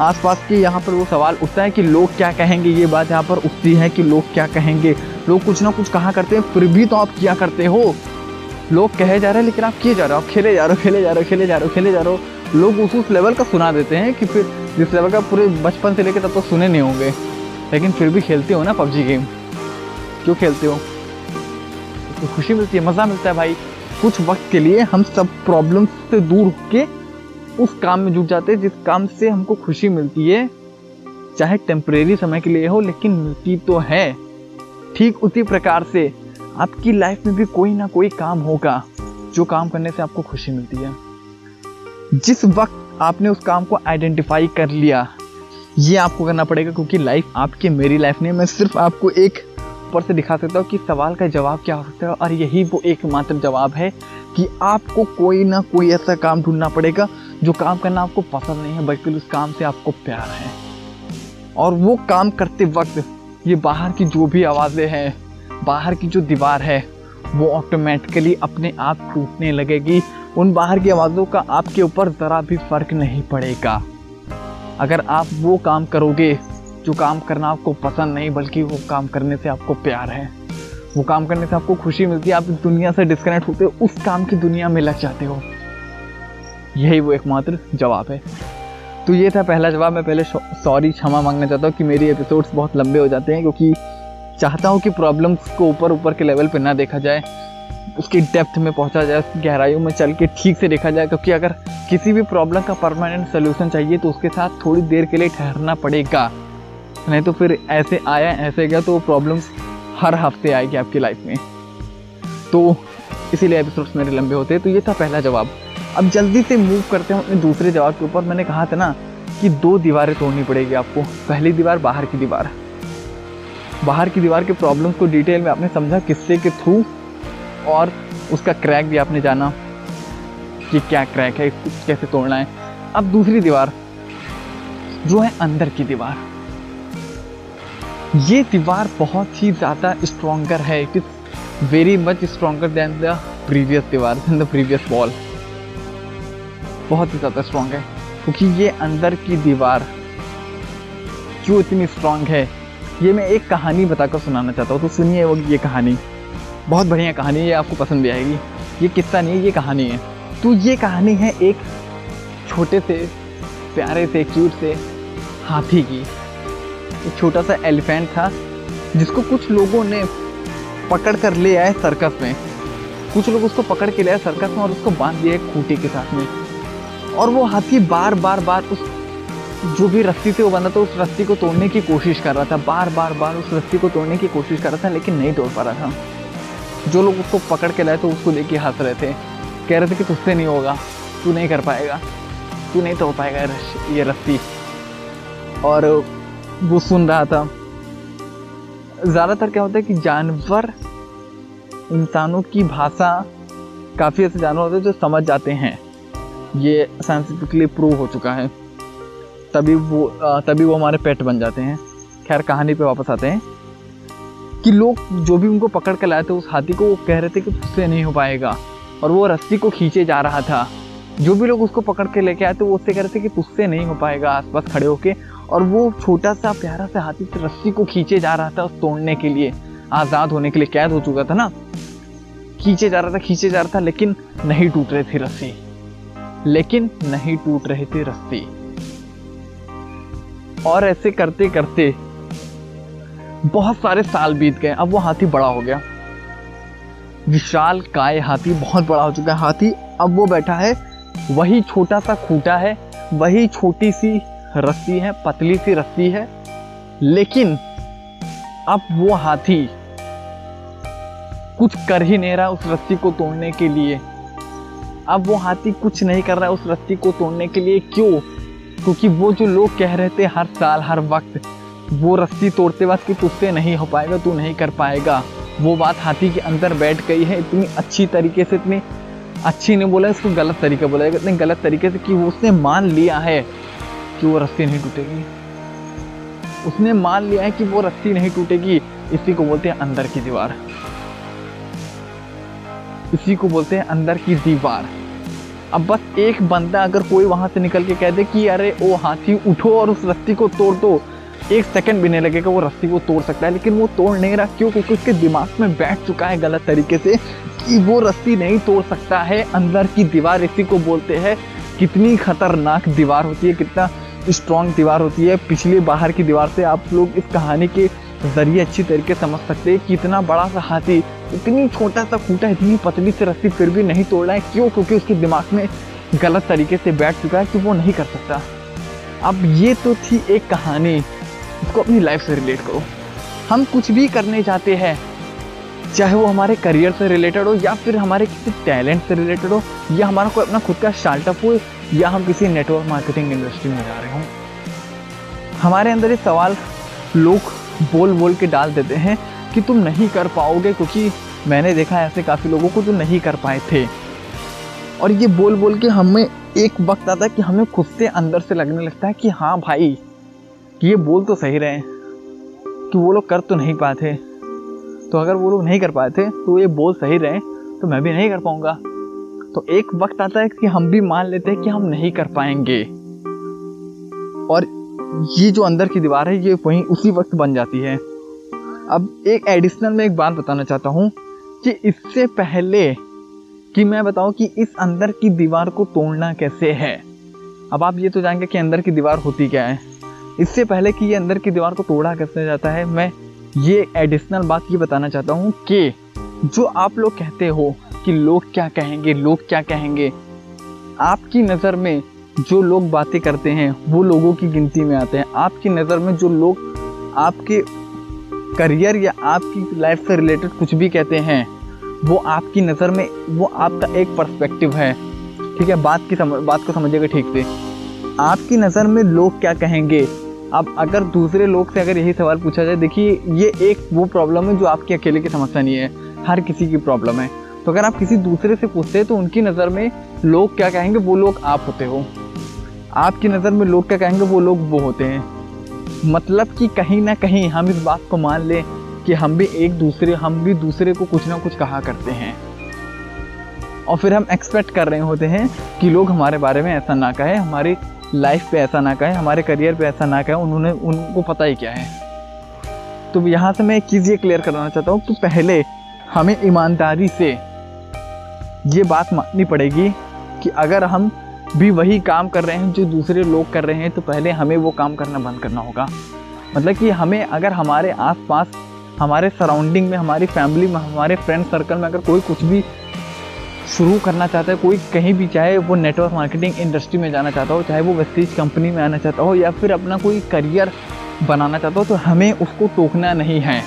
आसपास के यहाँ पर वो सवाल उठता है कि लोग क्या कहेंगे? ये बात यहाँ पर उठती है कि लोग क्या कहेंगे? लोग कुछ ना कुछ कहा करते हैं, फिर भी तो आप किया करते हो? लोग कहे जा रहे हैं, लेकिन आप किए जा रहे हो, आप खेले जा रहे हो, खेले जा रहे हो, खेले जा रहे हो, खेले जा रहे हो। लोग उस उस लेवल का सुना देते हैं कि फिर जिस लेवल का पूरे बचपन से लेकर तब तो सुने नहीं होंगे। लेकिन फिर भी खेलते हो ना पबजी गेम क्यों खेलते हो? तो खुशी मिलती है, मज़ा मिलता है भाई। कुछ वक्त के लिए हम सब प्रॉब्लम से दूर के उस काम में जुट जाते हैं, जिस काम से हमको खुशी मिलती है, चाहे टेम्परेरी समय के लिए हो, लेकिन मिलती तो है। ठीक उसी प्रकार से आपकी लाइफ में भी कोई ना कोई काम होगा, जो काम करने से आपको खुशी मिलती है। जिस वक्त आपने उस काम को आइडेंटिफाई कर लिया, ये आपको करना पड़ेगा, क्योंकि लाइफ आपकी, मेरी लाइफ नहीं, मैं सिर्फ़ आपको एक ऊपर से दिखा सकता हूँ कि सवाल का जवाब क्या हो सकता है, और यही वो एकमात्र जवाब है कि आपको कोई ना कोई ऐसा काम ढूंढना पड़ेगा जो काम करना आपको पसंद नहीं है, बल्कि उस काम से आपको प्यार है। और वो काम करते वक्त ये बाहर की जो भी आवाज़ें हैं, बाहर की जो दीवार है, वो ऑटोमेटिकली अपने आप टूटने लगेगी। उन बाहर की आवाज़ों का आपके ऊपर ज़रा भी फ़र्क नहीं पड़ेगा। अगर आप वो काम करोगे, जो काम करना आपको पसंद नहीं, बल्कि वो काम करने से आपको प्यार है, वो काम करने से आपको खुशी मिलती है, आप दुनिया से डिस्कनेक्ट होते हो उस काम की दुनिया में लग जाते हो। यही वो एकमात्र जवाब है। तो ये था पहला जवाब। मैं पहले सॉरी क्षमा मांगना चाहता हूँ कि मेरी एपिसोड्स बहुत लंबे हो जाते हैं क्योंकि चाहता हूँ कि प्रॉब्लम्स को ऊपर ऊपर के लेवल पर ना देखा जाए, उसकी डेप्थ में पहुँचा जाए, उसकी गहराइयों में चल के ठीक से देखा जाए, क्योंकि अगर किसी भी प्रॉब्लम का परमानेंट सोल्यूशन चाहिए तो उसके साथ थोड़ी देर के लिए ठहरना पड़ेगा। नहीं तो फिर ऐसे आया, ऐसे गया तो प्रॉब्लम्स हर हफ़्ते आएगी आपकी लाइफ में। तो इसीलिए एपिसोड्स मेरे लंबे होते हैं। तो ये था पहला जवाब। अब जल्दी से मूव करते हैं अपने दूसरे जवाब के ऊपर। मैंने कहा था ना कि दो दीवारें तोड़नी पड़ेगी आपको। पहली दीवार बाहर की दीवार। बाहर की दीवार के प्रॉब्लम्स को डिटेल में आपने समझा किस्से के थ्रू और उसका क्रैक भी आपने जाना कि क्या क्रैक है, इसको कैसे तोड़ना है। अब दूसरी दीवार, जो है अंदर की दीवार। ये दीवार बहुत ही ज़्यादा स्ट्रॉन्गर है। It is very much stronger than the previous दीवार देन द प्रीवियस वॉल बहुत ही ज़्यादा स्ट्रॉन्ग है, क्योंकि ये अंदर की दीवार क्यों इतनी स्ट्रांग है? ये मैं एक कहानी बताकर सुनाना चाहता हूँ तो सुनिए वो ये कहानी। बहुत बढ़िया कहानी है, ये आपको पसंद भी आएगी। ये किस्सा नहीं है ये कहानी है। तो ये कहानी है एक छोटे से, प्यारे से क्यूट से हाथी की। एक छोटा सा एलिफेंट था, जिसको कुछ लोगों ने पकड़ कर ले आए सर्कस में। कुछ लोग उसको पकड़ के ले आए सर्कस में और उसको बाँध दिया खूटी के साथ में। और वो हाथी बार बार बार उस जो भी रस्सी से वो बंधा था, उस रस्सी को तोड़ने की कोशिश कर रहा था। बार बार बार उस रस्सी को तोड़ने की कोशिश कर रहा था, लेकिन नहीं तोड़ पा रहा था। जो लोग उसको पकड़ के लाए तो उसको देख के हंस रहे थे। कह रहे थे कि तुझसे नहीं होगा, तू नहीं कर पाएगा, तू नहीं तोड़ पाएगा ये रस्सी। और वो सुन रहा था। ज़्यादातर क्या होता है कि जानवर इंसानों की भाषा काफ़ी ऐसे जानवर होते हैं जो समझ जाते हैं। ये साइंटिफिकली प्रूव हो चुका है। तभी वो तभी वो हमारे पेट बन जाते हैं। खैर, कहानी पे वापस आते हैं। कि लोग जो भी उनको पकड़ कर लाए थे, उस हाथी को वो कह रहे थे कि तुझसे नहीं हो पाएगा। और वो रस्सी को खींचे जा रहा था। जो भी लोग उसको पकड़ के लेके आए थे, वो उससे कह रहे थे कि तुझसे नहीं हो पाएगा, आसपास खड़े होके। और वो छोटा सा प्यारा सा हाथी रस्सी को खींचे जा रहा था उस तोड़ने के लिए। आज़ाद होने के लिए कैद हो चुका था ना। खींचे जा रहा था, खींचे जा रहा था, लेकिन नहीं टूट रही थी रस्सी। लेकिन नहीं टूट रहे थे रस्सी और ऐसे करते करते बहुत सारे साल बीत गए, अब वो हाथी बड़ा हो गया। विशाल काय हाथी, बहुत बड़ा हो चुका है हाथी। अब वो बैठा है, वही छोटा सा खूटा है, वही छोटी सी रस्सी है, पतली सी रस्सी है। लेकिन अब वो हाथी कुछ कर ही नहीं रहा उस रस्सी को तोड़ने के लिए। अब वो हाथी कुछ नहीं कर रहा है उस रस्सी को तोड़ने के लिए क्यों? क्योंकि वो जो लोग कह रहे थे हर साल, हर वक्त, वो रस्सी तोड़ते वक्त कि तुझसे नहीं हो पाएगा, तू नहीं कर पाएगा। वो बात हाथी के अंदर बैठ गई है, इतनी अच्छी तरीके से, इतनी अच्छी नहीं बोला, इसको गलत तरीके बोला इतने गलत तरीके से कि वो उसने मान लिया है कि वो रस्सी नहीं टूटेगी। उसने मान लिया है कि वो रस्सी नहीं टूटेगी, इसी को बोलते हैं अंदर की दीवार। इसी को बोलते हैं अंदर की दीवार। अब बस एक बंदा अगर कोई वहाँ से निकल के कह दे कि, अरे, ओ हाथी, उठो और उस रस्सी को तोड़ दो। एक सेकंड भी नहीं लगेगा वो रस्सी को तोड़ सकता है, लेकिन वो तोड़ नहीं रहा क्यों? क्योंकि उसके दिमाग में बैठ चुका है गलत तरीके से कि वो रस्सी नहीं तोड़ सकता है, अंदर की दीवार। इसी को बोलते हैं कितनी खतरनाक दीवार होती है, कितना स्ट्रॉन्ग दीवार होती है। पिछली बाहर की दीवार से आप लोग इस कहानी के ज़रिए अच्छी तरीके समझ सकते हैं कि इतना बड़ा सा हाथी इतनी छोटा सा खूटा, इतनी पतली से रस्सी फिर भी नहीं तोड़ रहा है। क्यों? क्योंकि उसके दिमाग में गलत तरीके से बैठ चुका है कि वो नहीं कर सकता। अब ये तो थी एक कहानी। इसको अपनी लाइफ से रिलेट करो। हम कुछ भी करने जाते हैं, चाहे वो हमारे करियर से रिलेटेड हो या फिर हमारे किसी टैलेंट से रिलेटेड हो, या हमारा कोई अपना खुद का स्टार्टअप हो, या हम किसी नेटवर्क मार्केटिंग इंडस्ट्री में जा रहे हों। हमारे अंदर ये सवाल लोग बोल बोल के डाल देते हैं कि तुम नहीं कर पाओगे, क्योंकि मैंने देखा ऐसे काफ़ी लोगों को जो नहीं कर पाए थे। और ये बोल बोल के हमें एक वक्त आता है कि हमें खुद से अंदर से लगने लगता है कि हाँ भाई कि ये बोल तो सही रहे कि वो लोग कर तो नहीं पाए थे। तो अगर वो लोग नहीं कर पाए थे तो ये बोल सही रहे तो मैं भी नहीं कर पाऊँगा। तो एक वक्त आता है कि हम भी मान लेते हैं कि हम नहीं कर पाएँगे। और ये जो अंदर की दीवार है, ये वहीं उसी वक्त बन जाती है। अब एक एडिशनल में एक बात बताना चाहता हूँ कि इससे पहले कि मैं बताऊँ कि इस अंदर की दीवार को तोड़ना कैसे है। अब आप ये तो जानेंगे कि अंदर की दीवार होती क्या है। इससे पहले कि ये अंदर की दीवार को तोड़ा कैसे जाता है, मैं ये एडिशनल बात ये बताना चाहता हूँ कि जो आप लोग कहते हो कि लोग क्या कहेंगे, लोग क्या कहेंगे, आपकी नज़र में जो लोग बातें करते हैं, वो लोगों की गिनती में आते हैं। आपकी नज़र में जो लोग आपके करियर या आपकी लाइफ से रिलेटेड कुछ भी कहते हैं, वो आपकी नज़र में, वो आपका एक पर्सपेक्टिव है। ठीक है? बात की समझ बात को समझिएगा ठीक से। आपकी नज़र में लोग क्या कहेंगे? अब अगर दूसरे लोग से अगर यही सवाल पूछा जाए, देखिए, ये एक वो प्रॉब्लम है जो आपकी अकेले की समस्या नहीं है, हर किसी की प्रॉब्लम है। तो अगर आप किसी दूसरे से पूछते हैं तो उनकी नज़र में लोग क्या कहेंगे? वो लोग आप होते हो। आपकी नज़र में लोग क्या कहेंगे? वो लोग वो होते हैं। मतलब कि कहीं ना कहीं हम इस बात को मान लें कि हम भी एक दूसरे, हम भी दूसरे को कुछ ना कुछ कहा करते हैं। और फिर हम एक्सपेक्ट कर रहे होते हैं कि लोग हमारे बारे में ऐसा ना कहें, हमारी लाइफ पे ऐसा ना कहें, हमारे करियर पे ऐसा ना कहें, उन्होंने, उनको पता ही क्या है। तो यहाँ से मैं एक चीज़ ये क्लियर करना चाहता हूँ कि पहले हमें ईमानदारी से ये बात माननी पड़ेगी कि अगर हम भी वही काम कर रहे हैं जो दूसरे लोग कर रहे हैं तो पहले हमें वो काम करना बंद करना होगा। मतलब कि हमें अगर हमारे आसपास, हमारे सराउंडिंग में, हमारी फैमिली में, हमारे फ्रेंड सर्कल में अगर कोई कुछ भी शुरू करना चाहता है, कोई कहीं भी, चाहे वो नेटवर्क मार्केटिंग इंडस्ट्री में जाना चाहता हो, चाहे वो वेस्टेज कंपनी में आना चाहता हो, या फिर अपना कोई करियर बनाना चाहता हो तो हमें उसको टोकना नहीं है।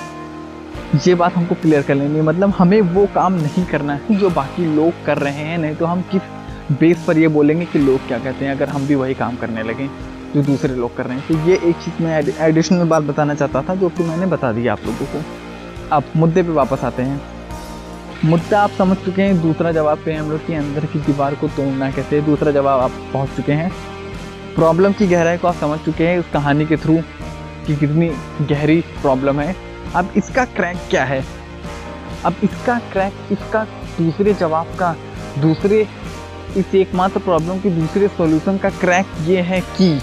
ये बात हमको क्लियर कर लेनी है। मतलब हमें वो काम नहीं करना है जो बाकी लोग कर रहे हैं, नहीं तो हम किस बेस पर ये बोलेंगे कि लोग क्या कहते हैं, अगर हम भी वही काम करने लगें, जो दूसरे लोग कर रहे हैं। तो ये एक चीज़ मैं एडिशनल बात बताना चाहता था, जो कि मैंने बता दिया आप लोगों को। अब मुद्दे पे वापस आते हैं। मुद्दा आप समझ चुके हैं, दूसरा जवाब पे हम लोग के अंदर की दीवार को तोड़ना कैसे दूसरा जवाब आप पहुँच चुके हैं। प्रॉब्लम की गहराई को आप समझ चुके हैं इस कहानी के थ्रू कि कितनी गहरी प्रॉब्लम है। अब इसका क्रैक क्या है? अब इसका क्रैक, इसका दूसरे जवाब का दूसरे इस एकमात्र प्रॉब्लम के दूसरे सॉल्यूशन का क्रैक ये है कि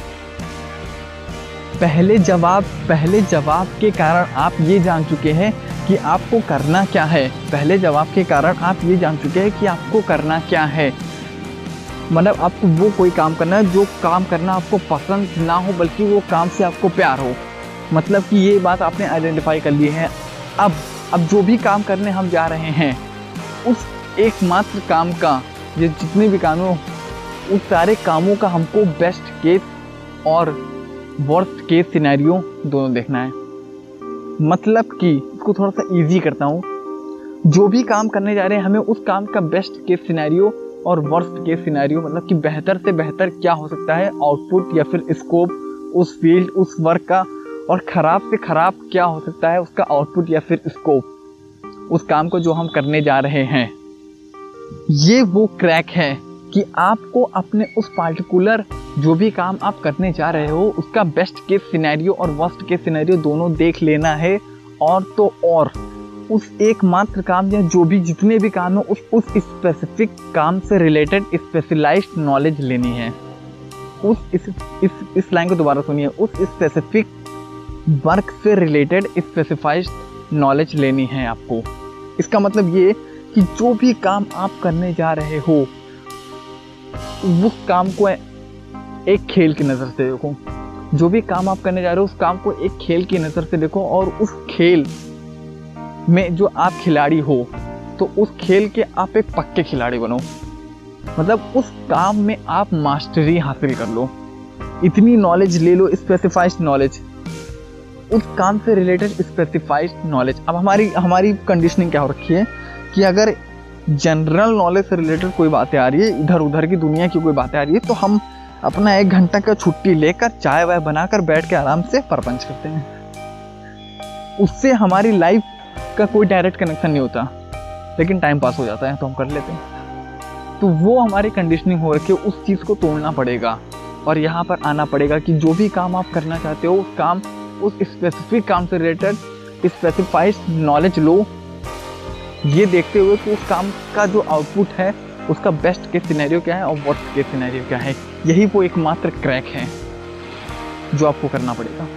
पहले जवाब पहले जवाब के कारण आप ये जान चुके हैं कि आपको करना क्या है। पहले जवाब के कारण आप ये जान चुके हैं कि आपको करना क्या है। मतलब आपको वो कोई काम करना है जो काम करना आपको पसंद ना हो, बल्कि वो काम से आपको प्यार हो। मतलब कि ये बात आपने आइडेंटिफाई कर ली है। अब अब जो भी काम करने हम जा रहे हैं, उस एकमात्र काम का ये जितने भी काम हो उस सारे कामों का हमको बेस्ट केस और वर्स्ट केस सिनेरियो दोनों देखना है। मतलब कि इसको थोड़ा सा इजी करता हूँ। जो भी काम करने जा रहे हैं, हमें उस काम का बेस्ट केस सिनेरियो और वर्स्ट केस सिनेरियो मतलब कि बेहतर से बेहतर क्या हो सकता है आउटपुट या फिर स्कोप उस फ़ील्ड उस वर्क का और ख़राब से ख़राब क्या हो सकता है, उसका आउटपुट या फिर स्कोप उस काम को जो हम करने जा रहे हैं। ये वो क्रैक है कि आपको अपने उस पार्टिकुलर जो भी काम आप करने जा रहे हो, उसका बेस्ट केस सिनेरियो और वर्स्ट केस सिनेरियो दोनों देख लेना है। और तो और, उस एकमात्र काम या जो भी जितने भी काम है, उस उस स्पेसिफिक काम से रिलेटेड स्पेशलाइज्ड नॉलेज लेनी है। उस, इस इस इस लाइन को दोबारा सुनिए। उस स्पेसिफिक वर्क से रिलेटेड स्पेसिफाइज नॉलेज लेनी है आपको। इसका मतलब ये कि जो भी काम आप करने जा रहे हो, उस काम को एक खेल की नज़र से देखो। जो भी काम आप करने जा रहे हो, उस काम को एक खेल की नज़र से देखो और उस खेल में जो आप खिलाड़ी हो तो उस खेल के आप एक पक्के खिलाड़ी बनो। मतलब उस काम में आप मास्टरी हासिल कर लो। इतनी नॉलेज ले लो स्पेसिफाइड नॉलेज उस काम से रिलेटेड स्पेसिफाइड नॉलेज अब हमारी हमारी कंडीशनिंग क्या हो रखी है? कि अगर जनरल नॉलेज से रिलेटेड कोई बातें आ रही है इधर उधर की दुनिया की कोई बातें आ रही है तो हम अपना एक घंटा का छुट्टी लेकर चाय वाय बनाकर बैठ के आराम से परपंच करते हैं। उससे हमारी लाइफ का कोई डायरेक्ट कनेक्शन नहीं होता, लेकिन टाइम पास हो जाता है तो हम कर लेते हैं। तो वो हमारी कंडीशनिंग हो रखी है, उस चीज़ को तोड़ना पड़ेगा और यहाँ पर आना पड़ेगा कि जो भी काम आप करना चाहते हो उस काम उस स्पेसिफिक काम से रिलेटेड स्पेसिफाइड नॉलेज लो ये देखते हुए कि उस काम का जो आउटपुट है, उसका बेस्ट के सिनेरियो क्या है और वर्स्ट के सिनेरियो क्या है? यही वो एकमात्र क्रैक है जो आपको करना पड़ेगा।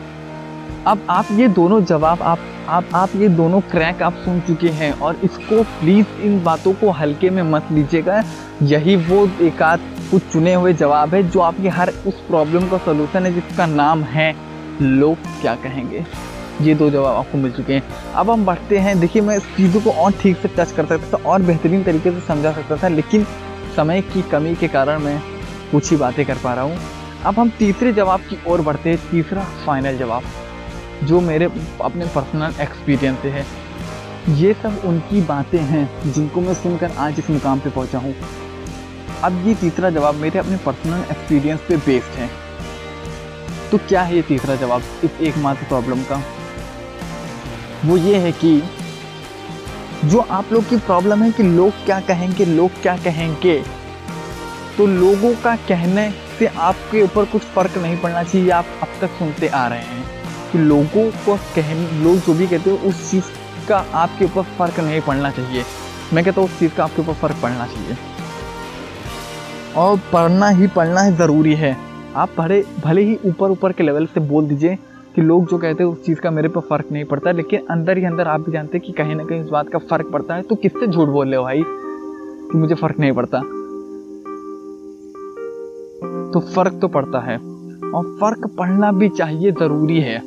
अब आप ये दोनों जवाब, आप आप आप ये दोनों क्रैक आप सुन चुके हैं और इसको प्लीज़ इन बातों को हल्के में मत लीजिएगा। यही वो एक आध कुछ चुने हुए जवाब है जो आपकी हर उस प्रॉब्लम का सोल्यूशन है जिसका नाम है लोग क्या कहेंगे। ये दो जवाब आपको मिल चुके हैं। अब हम बढ़ते हैं। देखिए, मैं इस चीज़ों को और ठीक से टच कर सकता था और बेहतरीन तरीके से समझा सकता था, लेकिन समय की कमी के कारण मैं कुछ ही बातें कर पा रहा हूँ। अब हम तीसरे जवाब की ओर बढ़ते हैं। तीसरा फाइनल जवाब, जो मेरे अपने पर्सनल एक्सपीरियंस से है। ये सब उनकी बातें हैं जिनको मैं सुनकर आज इस मुकाम पे पहुँचा हूँ। अब ये तीसरा जवाब मेरे अपने पर्सनल एक्सपीरियंस पे बेस्ड है। तो क्या है ये तीसरा जवाब? इस एकमात्र प्रॉब्लम का। वो ये है कि जो आप लोग की प्रॉब्लम है कि लोग क्या कहेंगे, लोग क्या कहेंगे तो लोगों का कहने से आपके ऊपर कुछ फ़र्क नहीं पड़ना चाहिए आप अब तक सुनते आ रहे हैं कि लोगों को कहने, लोग जो भी कहते हो, उस चीज़ का आपके ऊपर फ़र्क नहीं पड़ना चाहिए। मैं कहता हूँ, उस चीज़ का आपके ऊपर फ़र्क पड़ना चाहिए। और पढ़ना ही पढ़ना ही ज़रूरी है। आप भले भले ही ऊपर ऊपर के लेवल से बोल दीजिए कि लोग जो कहते हैं उस चीज़ का मेरे पर फ़र्क नहीं पड़ता, लेकिन अंदर ही अंदर आप भी जानते हैं कि कहीं ना कहीं इस बात का फ़र्क पड़ता है। तो किससे झूठ बोल रहे हो भाई? कि मुझे फ़र्क नहीं पड़ता। तो फ़र्क तो पड़ता है, और फ़र्क पड़ना भी चाहिए, ज़रूरी है।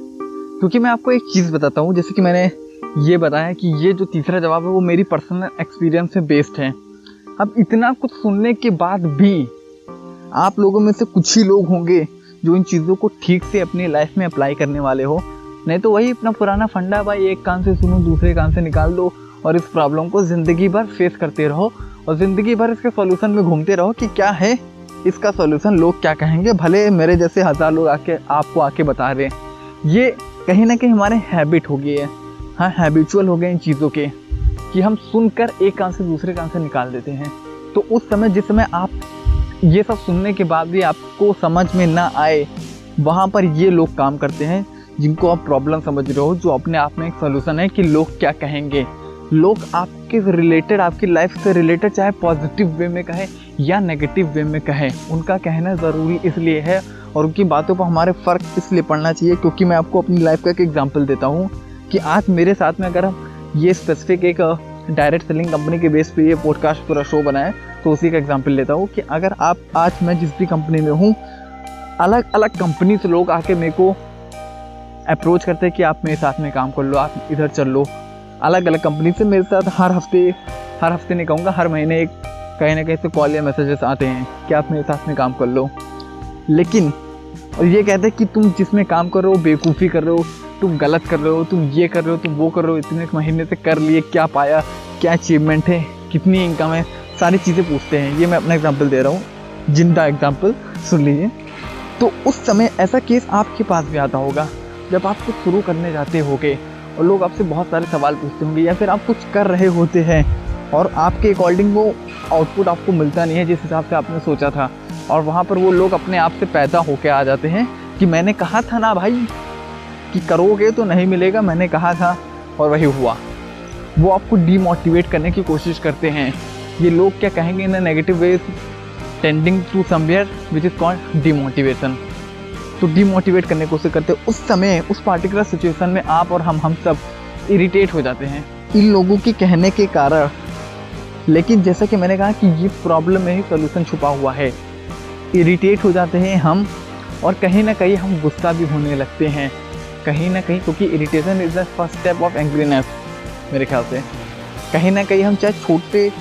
क्योंकि मैं आपको एक चीज़ बताता हूँ, जैसे कि मैंने ये बताया कि ये जो तीसरा जवाब है, वो मेरी पर्सनल एक्सपीरियंस से बेस्ड है। अब इतना कुछ सुनने के बाद भी आप लोगों में से कुछ ही लोग होंगे जो इन चीज़ों को ठीक से अपनी लाइफ में अप्लाई करने वाले हो। नहीं तो वही अपना पुराना फंडा भाई, एक कान से सुनो, दूसरे कान से निकाल दो और इस प्रॉब्लम को ज़िंदगी भर फेस करते रहो और ज़िंदगी भर इसके सॉल्यूशन में घूमते रहो कि क्या है इसका सॉल्यूशन लोग क्या कहेंगे? भले मेरे जैसे हज़ार लोग आके, आपको आके बता रहे हैं ये कहीं ना कहीं हमारे हैबिट हो गई है। हाँ हैबिचुअल हो गए इन चीज़ों के कि हम सुनकर एक कान से दूसरे कान से निकाल देते हैं। तो उस समय, जिस समय आप ये सब सुनने के बाद भी आपको समझ में ना आए, वहाँ पर ये लोग काम करते हैं, जिनको आप प्रॉब्लम समझ रहे हो, जो अपने आप में एक सोल्यूशन है कि लोग क्या कहेंगे। लोग आपके रिलेटेड आपकी लाइफ से रिलेटेड चाहे पॉजिटिव वे में कहें या नेगेटिव वे में कहें, उनका कहना ज़रूरी इसलिए है और उनकी बातों पर हमारे फ़र्क इसलिए पड़ना चाहिए क्योंकि मैं आपको अपनी लाइफ का एक एग्ज़ाम्पल देता हूँ कि आज मेरे साथ में अगर हम ये स्पेसिफिक एक डायरेक्ट सेलिंग कंपनी के बेस पे ये पॉडकास्ट पूरा शो बनाए तो उसी का एग्ज़ाम्पल लेता हूँ कि अगर आप, आज मैं जिस भी कंपनी में हूँ, अलग अलग कंपनी से लोग आके मेरे को अप्रोच करते हैं कि आप मेरे साथ में काम कर लो, आप इधर चल लो। अलग अलग कंपनी से मेरे साथ हर हफ़्ते हर हफ़्ते नहीं कहूँगा, हर महीने एक कहीं ना कहीं से कॉल या मैसेजेस आते हैं कि आप मेरे साथ में काम कर लो। लेकिन, और ये कहते हैं कि तुम जिसमें काम कर रहे हो, बेवकूफ़ी कर रहे हो, तुम गलत कर रहे हो, तुम ये कर रहे हो, तुम वो कर रहे हो, इतने महीने से कर लिए, क्या पाया, क्या अचीवमेंट है, कितनी इनकम है सारी चीज़ें पूछते हैं। ये मैं अपना एग्ज़ाम्पल दे रहा हूँ। ज़िंदा एग्ज़ाम्पल सुन लीजिए। तो उस समय ऐसा केस आपके पास भी आता होगा, जब आप कुछ शुरू करने जाते होगे और लोग आपसे बहुत सारे सवाल पूछते होंगे या फिर आप कुछ कर रहे होते हैं और आपके अकॉर्डिंग वो आउटपुट आपको मिलता नहीं है, जिस हिसाब से आपने सोचा था। और वहाँ पर वो लोग अपने आप से पैदा होके आ जाते हैं कि मैंने कहा था ना भाई कि करोगे तो नहीं मिलेगा, मैंने कहा था और वही हुआ। वो आपको डीमोटिवेट करने की कोशिश करते हैं। ये लोग क्या कहेंगे in negative way tending to somewhere which is called demotivation तो डीमोटिवेट करने की कोशिश करते उस समय, उस पार्टिकुलर सिचुएशन में आप और हम हम सब इरिटेट हो जाते हैं। इन लोगों के कहने के कारण। लेकिन जैसा कि मैंने कहा कि ये प्रॉब्लम में ही सोल्यूशन छुपा हुआ है। इरिटेट हो जाते हैं हम और कहीं ना कहीं हम गुस्सा भी होने लगते हैं। कहीं ना कहीं, क्योंकि irritation is the first step of angriness मेरे ख्याल से। कहीं ना कहीं हम चाहे छोटे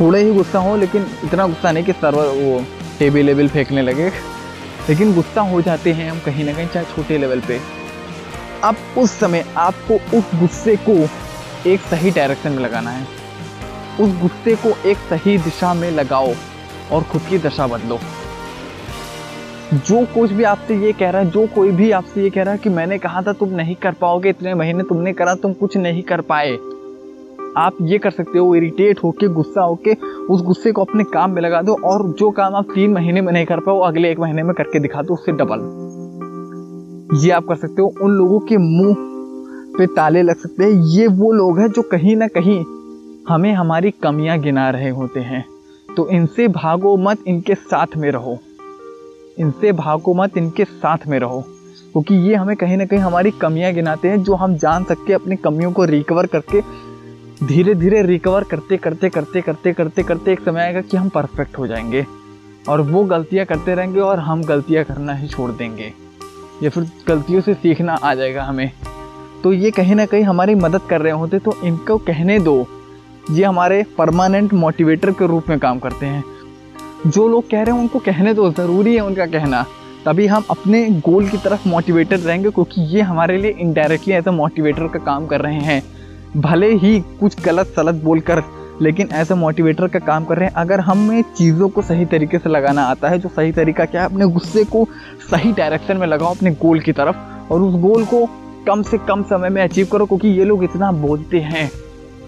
थोड़े ही गुस्सा हो, लेकिन इतना गुस्सा नहीं कि सर्वर वो टेबल लेवल फेंकने लगे। लेकिन गुस्सा हो जाते हैं हम कहीं ना कहीं, चाहे छोटे लेवल पे। अब उस समय आपको उस गुस्से को एक सही डायरेक्शन में लगाना है। उस गुस्से को एक सही दिशा में लगाओ और खुद की दशा बदलो। जो कुछ भी आपसे ये कह रहा है, जो कोई भी आपसे ये कह रहा है कि मैंने कहा था तुम नहीं कर पाओगे, इतने महीने तुमने करा, तुम कुछ नहीं कर पाए। आप ये कर सकते हो इरिटेट होके, गुस्सा होके, उस गुस्से को अपने काम में लगा दो और जो काम आप तीन महीने में नहीं कर पाओ, अगले एक महीने में करके दिखा दो, उससे डबल ये आप कर सकते हो, उन लोगों के मुँह पे ताले लग सकते हैं। ये वो लोग हैं जो कहीं ना कहीं हमें हमारी कमियाँ गिना रहे होते हैं। तो इनसे भागो मत, इनके साथ में रहो। इनसे भागो मत, इनके साथ में रहो। क्योंकि ये हमें कहीं ना कहीं हमारी कमियाँ गिनाते हैं, जो हम जान सके अपनी कमियों को रिकवर करके धीरे धीरे रिकवर करते करते करते करते करते करते एक समय आएगा कि हम परफेक्ट हो जाएँगे। और वो गलतियाँ करते रहेंगे और हम गलतियाँ करना ही छोड़ देंगे। या फिर गलतियों से सीखना आ जाएगा हमें। तो ये कहीं ना कहीं हमारी मदद कर रहे होते तो इनको कहने दो। ये हमारे परमानेंट मोटिवेटर के रूप में काम करते हैं। जो लोग कह रहे हैं, उनको कहने दो, ज़रूरी है उनका कहना। तभी हम अपने गोल की तरफ़ मोटिवेटेड रहेंगे, क्योंकि ये हमारे लिए इनडायरेक्टली एज अ मोटिवेटर का काम कर रहे हैं। भले ही कुछ गलत सलत बोलकर, लेकिन ऐसे मोटिवेटर का काम कर रहे हैं। अगर हमें चीज़ों को सही तरीके से लगाना आता है, जो सही तरीका क्या है, अपने गुस्से को सही डायरेक्शन में लगाओ, अपने गोल की तरफ़, और उस गोल को कम से कम समय में अचीव करो, क्योंकि ये लोग इतना बोलते हैं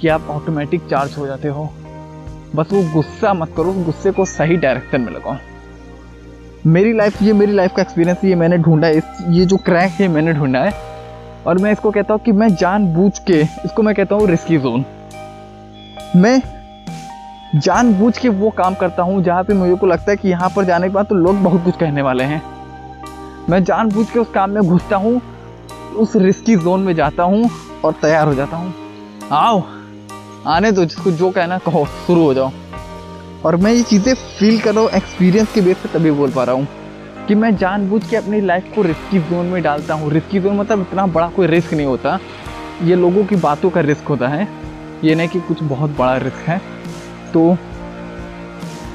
कि आप ऑटोमेटिक चार्ज हो जाते हो। बस वो गुस्सा मत करो गुस्से को सही डायरेक्शन में लगाओ। मेरी लाइफ ये मेरी लाइफ का एक्सपीरियंस ये मैंने ढूंढा है ये जो क्रैक है, मैंने ढूंढा है। और मैं इसको कहता हूँ कि मैं जानबूझ के इसको मैं कहता हूँ रिस्की जोन मैं जानबूझ के वो काम करता हूँ जहाँ पे मुझे को लगता है कि यहाँ पर जाने के बाद तो लोग बहुत कुछ कहने वाले हैं। मैं जानबूझ के उस काम में घुसता हूँ, उस रिस्की जोन में जाता हूँ और तैयार हो जाता हूँ। आओ, आने दो, जिसको जो कहना कहो, शुरू हो जाओ। और मैं ये चीज़ें फील कर रहा हूँ एक्सपीरियंस के बेस पे तभी बोल पा रहा हूँ। कि मैं जानबूझ के अपनी लाइफ को रिस्की जोन में डालता हूँ। रिस्की जोन मतलब इतना बड़ा कोई रिस्क नहीं होता। ये लोगों की बातों का रिस्क होता है। ये नहीं कि कुछ बहुत बड़ा रिस्क है। तो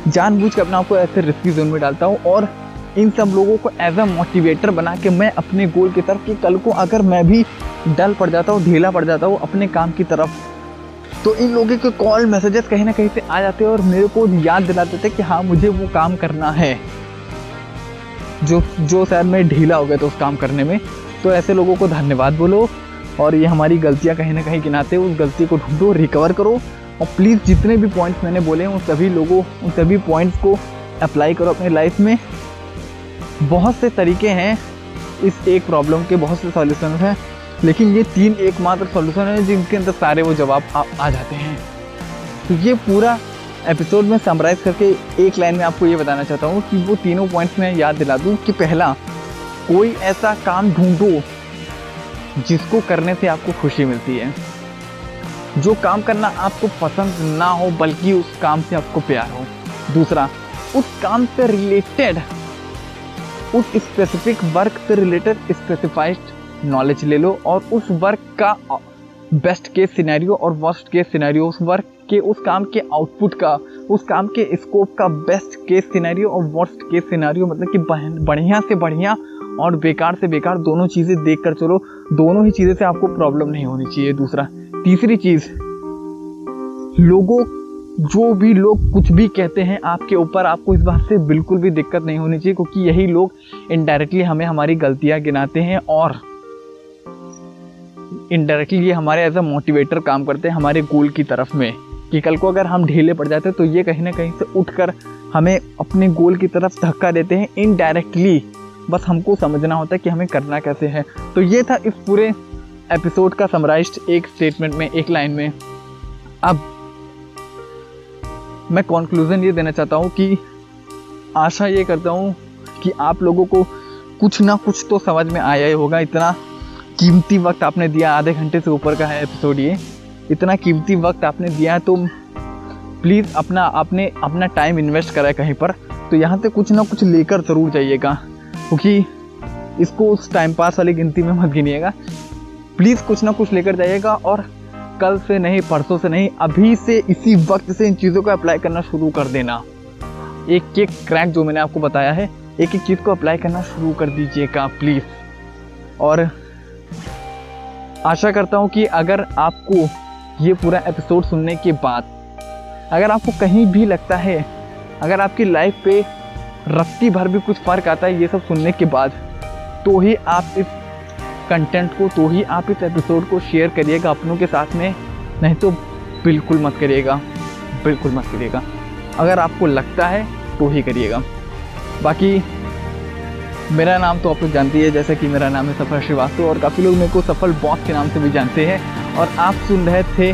जानबूझ के अपने आप को ऐसे रिस्की जोन में डालता हूँ और इन सब लोगों को एज अ मोटिवेटर बना के मैं अपने गोल की तरफ़ कि कल को अगर मैं भी डल पड़ जाता हूँ, ढीला पड़ जाता हूँ अपने काम की तरफ़ तो इन लोगों के कॉल मैसेजेस कहीं ना कहीं से आ जाते हैं और मेरे को याद दिलाते थे कि हाँ मुझे वो काम करना है। जो जो शायद मैं ढीला हो गया था उस काम करने में तो ऐसे लोगों को धन्यवाद बोलो और ये हमारी गलतियाँ कहीं ना कहीं गिनाते उस गलती को ढूंढो रिकवर करो और प्लीज़ जितने भी पॉइंट्स मैंने बोले उन सभी लोगों उन सभी पॉइंट्स को अप्लाई करो अपनी लाइफ में। बहुत से तरीके हैं इस एक प्रॉब्लम के बहुत से सॉल्यूशन हैं लेकिन ये तीन एकमात्र सॉल्यूशन है जिनके अंदर सारे वो जवाब आ, आ जाते हैं। तो ये पूरा एपिसोड में समराइज करके एक लाइन में आपको ये बताना चाहता हूँ कि वो तीनों पॉइंट्स में याद दिला दूँ कि पहला, कोई ऐसा काम ढूंढो जिसको करने से आपको खुशी मिलती है। जो काम करना आपको पसंद ना हो, बल्कि उस काम से आपको प्यार हो। दूसरा, उस काम से रिलेटेड उस स्पेसिफिक वर्क से रिलेटेड स्पेसिफाइड नॉलेज ले लो और उस वर्क का बेस्ट केस सिनेरियो और वर्स्ट केस सिनेरियो उस वर्क के उस काम के आउटपुट का, उस काम के स्कोप का बेस्ट केस सिनेरियो और वर्स्ट केस सिनेरियो मतलब कि बढ़िया से बढ़िया और बेकार से बेकार दोनों चीज़ें देख कर चलो, दोनों ही चीज़ें से आपको प्रॉब्लम नहीं होनी चाहिए। दूसरा, तीसरी चीज़, लोगों, जो भी लोग कुछ भी कहते हैं, आपके ऊपर आपको इस बात से बिल्कुल भी दिक्कत नहीं होनी चाहिए, क्योंकि यही लोग इनडायरेक्टली हमें हमारी गलतियाँ गिनाते हैं और इनडायरेक्टली ये हमारे एज अ मोटिवेटर काम करते हैं, हमारे गोल की तरफ़ में। कि कल को अगर हम ढीले पड़ जाते हैं तो ये कहीं ना कहीं से उठकर हमें अपने गोल की तरफ़ धक्का देते हैं इनडायरेक्टली बस हमको समझना होता है कि हमें करना कैसे है। तो ये था इस पूरे एपिसोड का समराइज एक स्टेटमेंट में, एक लाइन में। अब मैं कॉन्क्लूज़न ये देना चाहता हूँ कि आशा ये करता हूँ कि आप लोगों को कुछ ना कुछ तो समझ में आया ही होगा। इतना कीमती वक्त आपने दिया, आधे घंटे से ऊपर का है एपिसोड ये। इतना कीमती वक्त आपने दिया है तो प्लीज़ अपना, आपने अपना टाइम इन्वेस्ट करा है कहीं पर। तो यहाँ से कुछ ना कुछ लेकर ज़रूर जाइएगा, क्योंकि इसको उस टाइम पास वाली गिनती में मत गिनिएगा। प्लीज़ कुछ ना कुछ लेकर जाइएगा और कल से नहीं, परसों से नहीं, अभी से इसी वक्त से इन चीज़ों को अप्लाई करना शुरू कर देना। एक एक क्रैक जो मैंने आपको बताया है, एक एक चीज़ को अप्लाई करना शुरू कर दीजिएगा, प्लीज़। और आशा करता हूँ कि अगर आपको ये पूरा एपिसोड सुनने के बाद। अगर आपको कहीं भी लगता है, अगर आपकी लाइफ पे रत्ती भर भी कुछ फ़र्क आता है ये सब सुनने के बाद तो ही आप इस कंटेंट को तो ही आप इस एपिसोड को शेयर करिएगा अपनों के साथ में। नहीं तो बिल्कुल मत करिएगा, बिल्कुल मत करिएगा। अगर आपको लगता है तो ही करिएगा। बाकी मेरा नाम तो आप लोग जानते हैं, जैसे कि मेरा नाम है सफल श्रीवास्तव और काफ़ी लोग मेरे को सफल बॉस के नाम से भी जानते हैं। और आप सुन रहे थे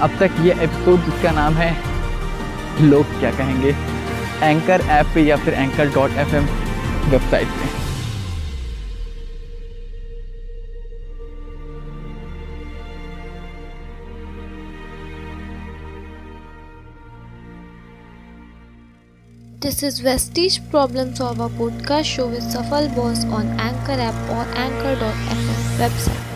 अब तक ये एपिसोड जिसका नाम है लोग क्या कहेंगे? एंकर ऐप पे या फिर एंकर डॉट एफएम वेबसाइट पे। This is Vestige Problem Solver podcast show with Safal Boss on Anchor app or Anchor.fm website.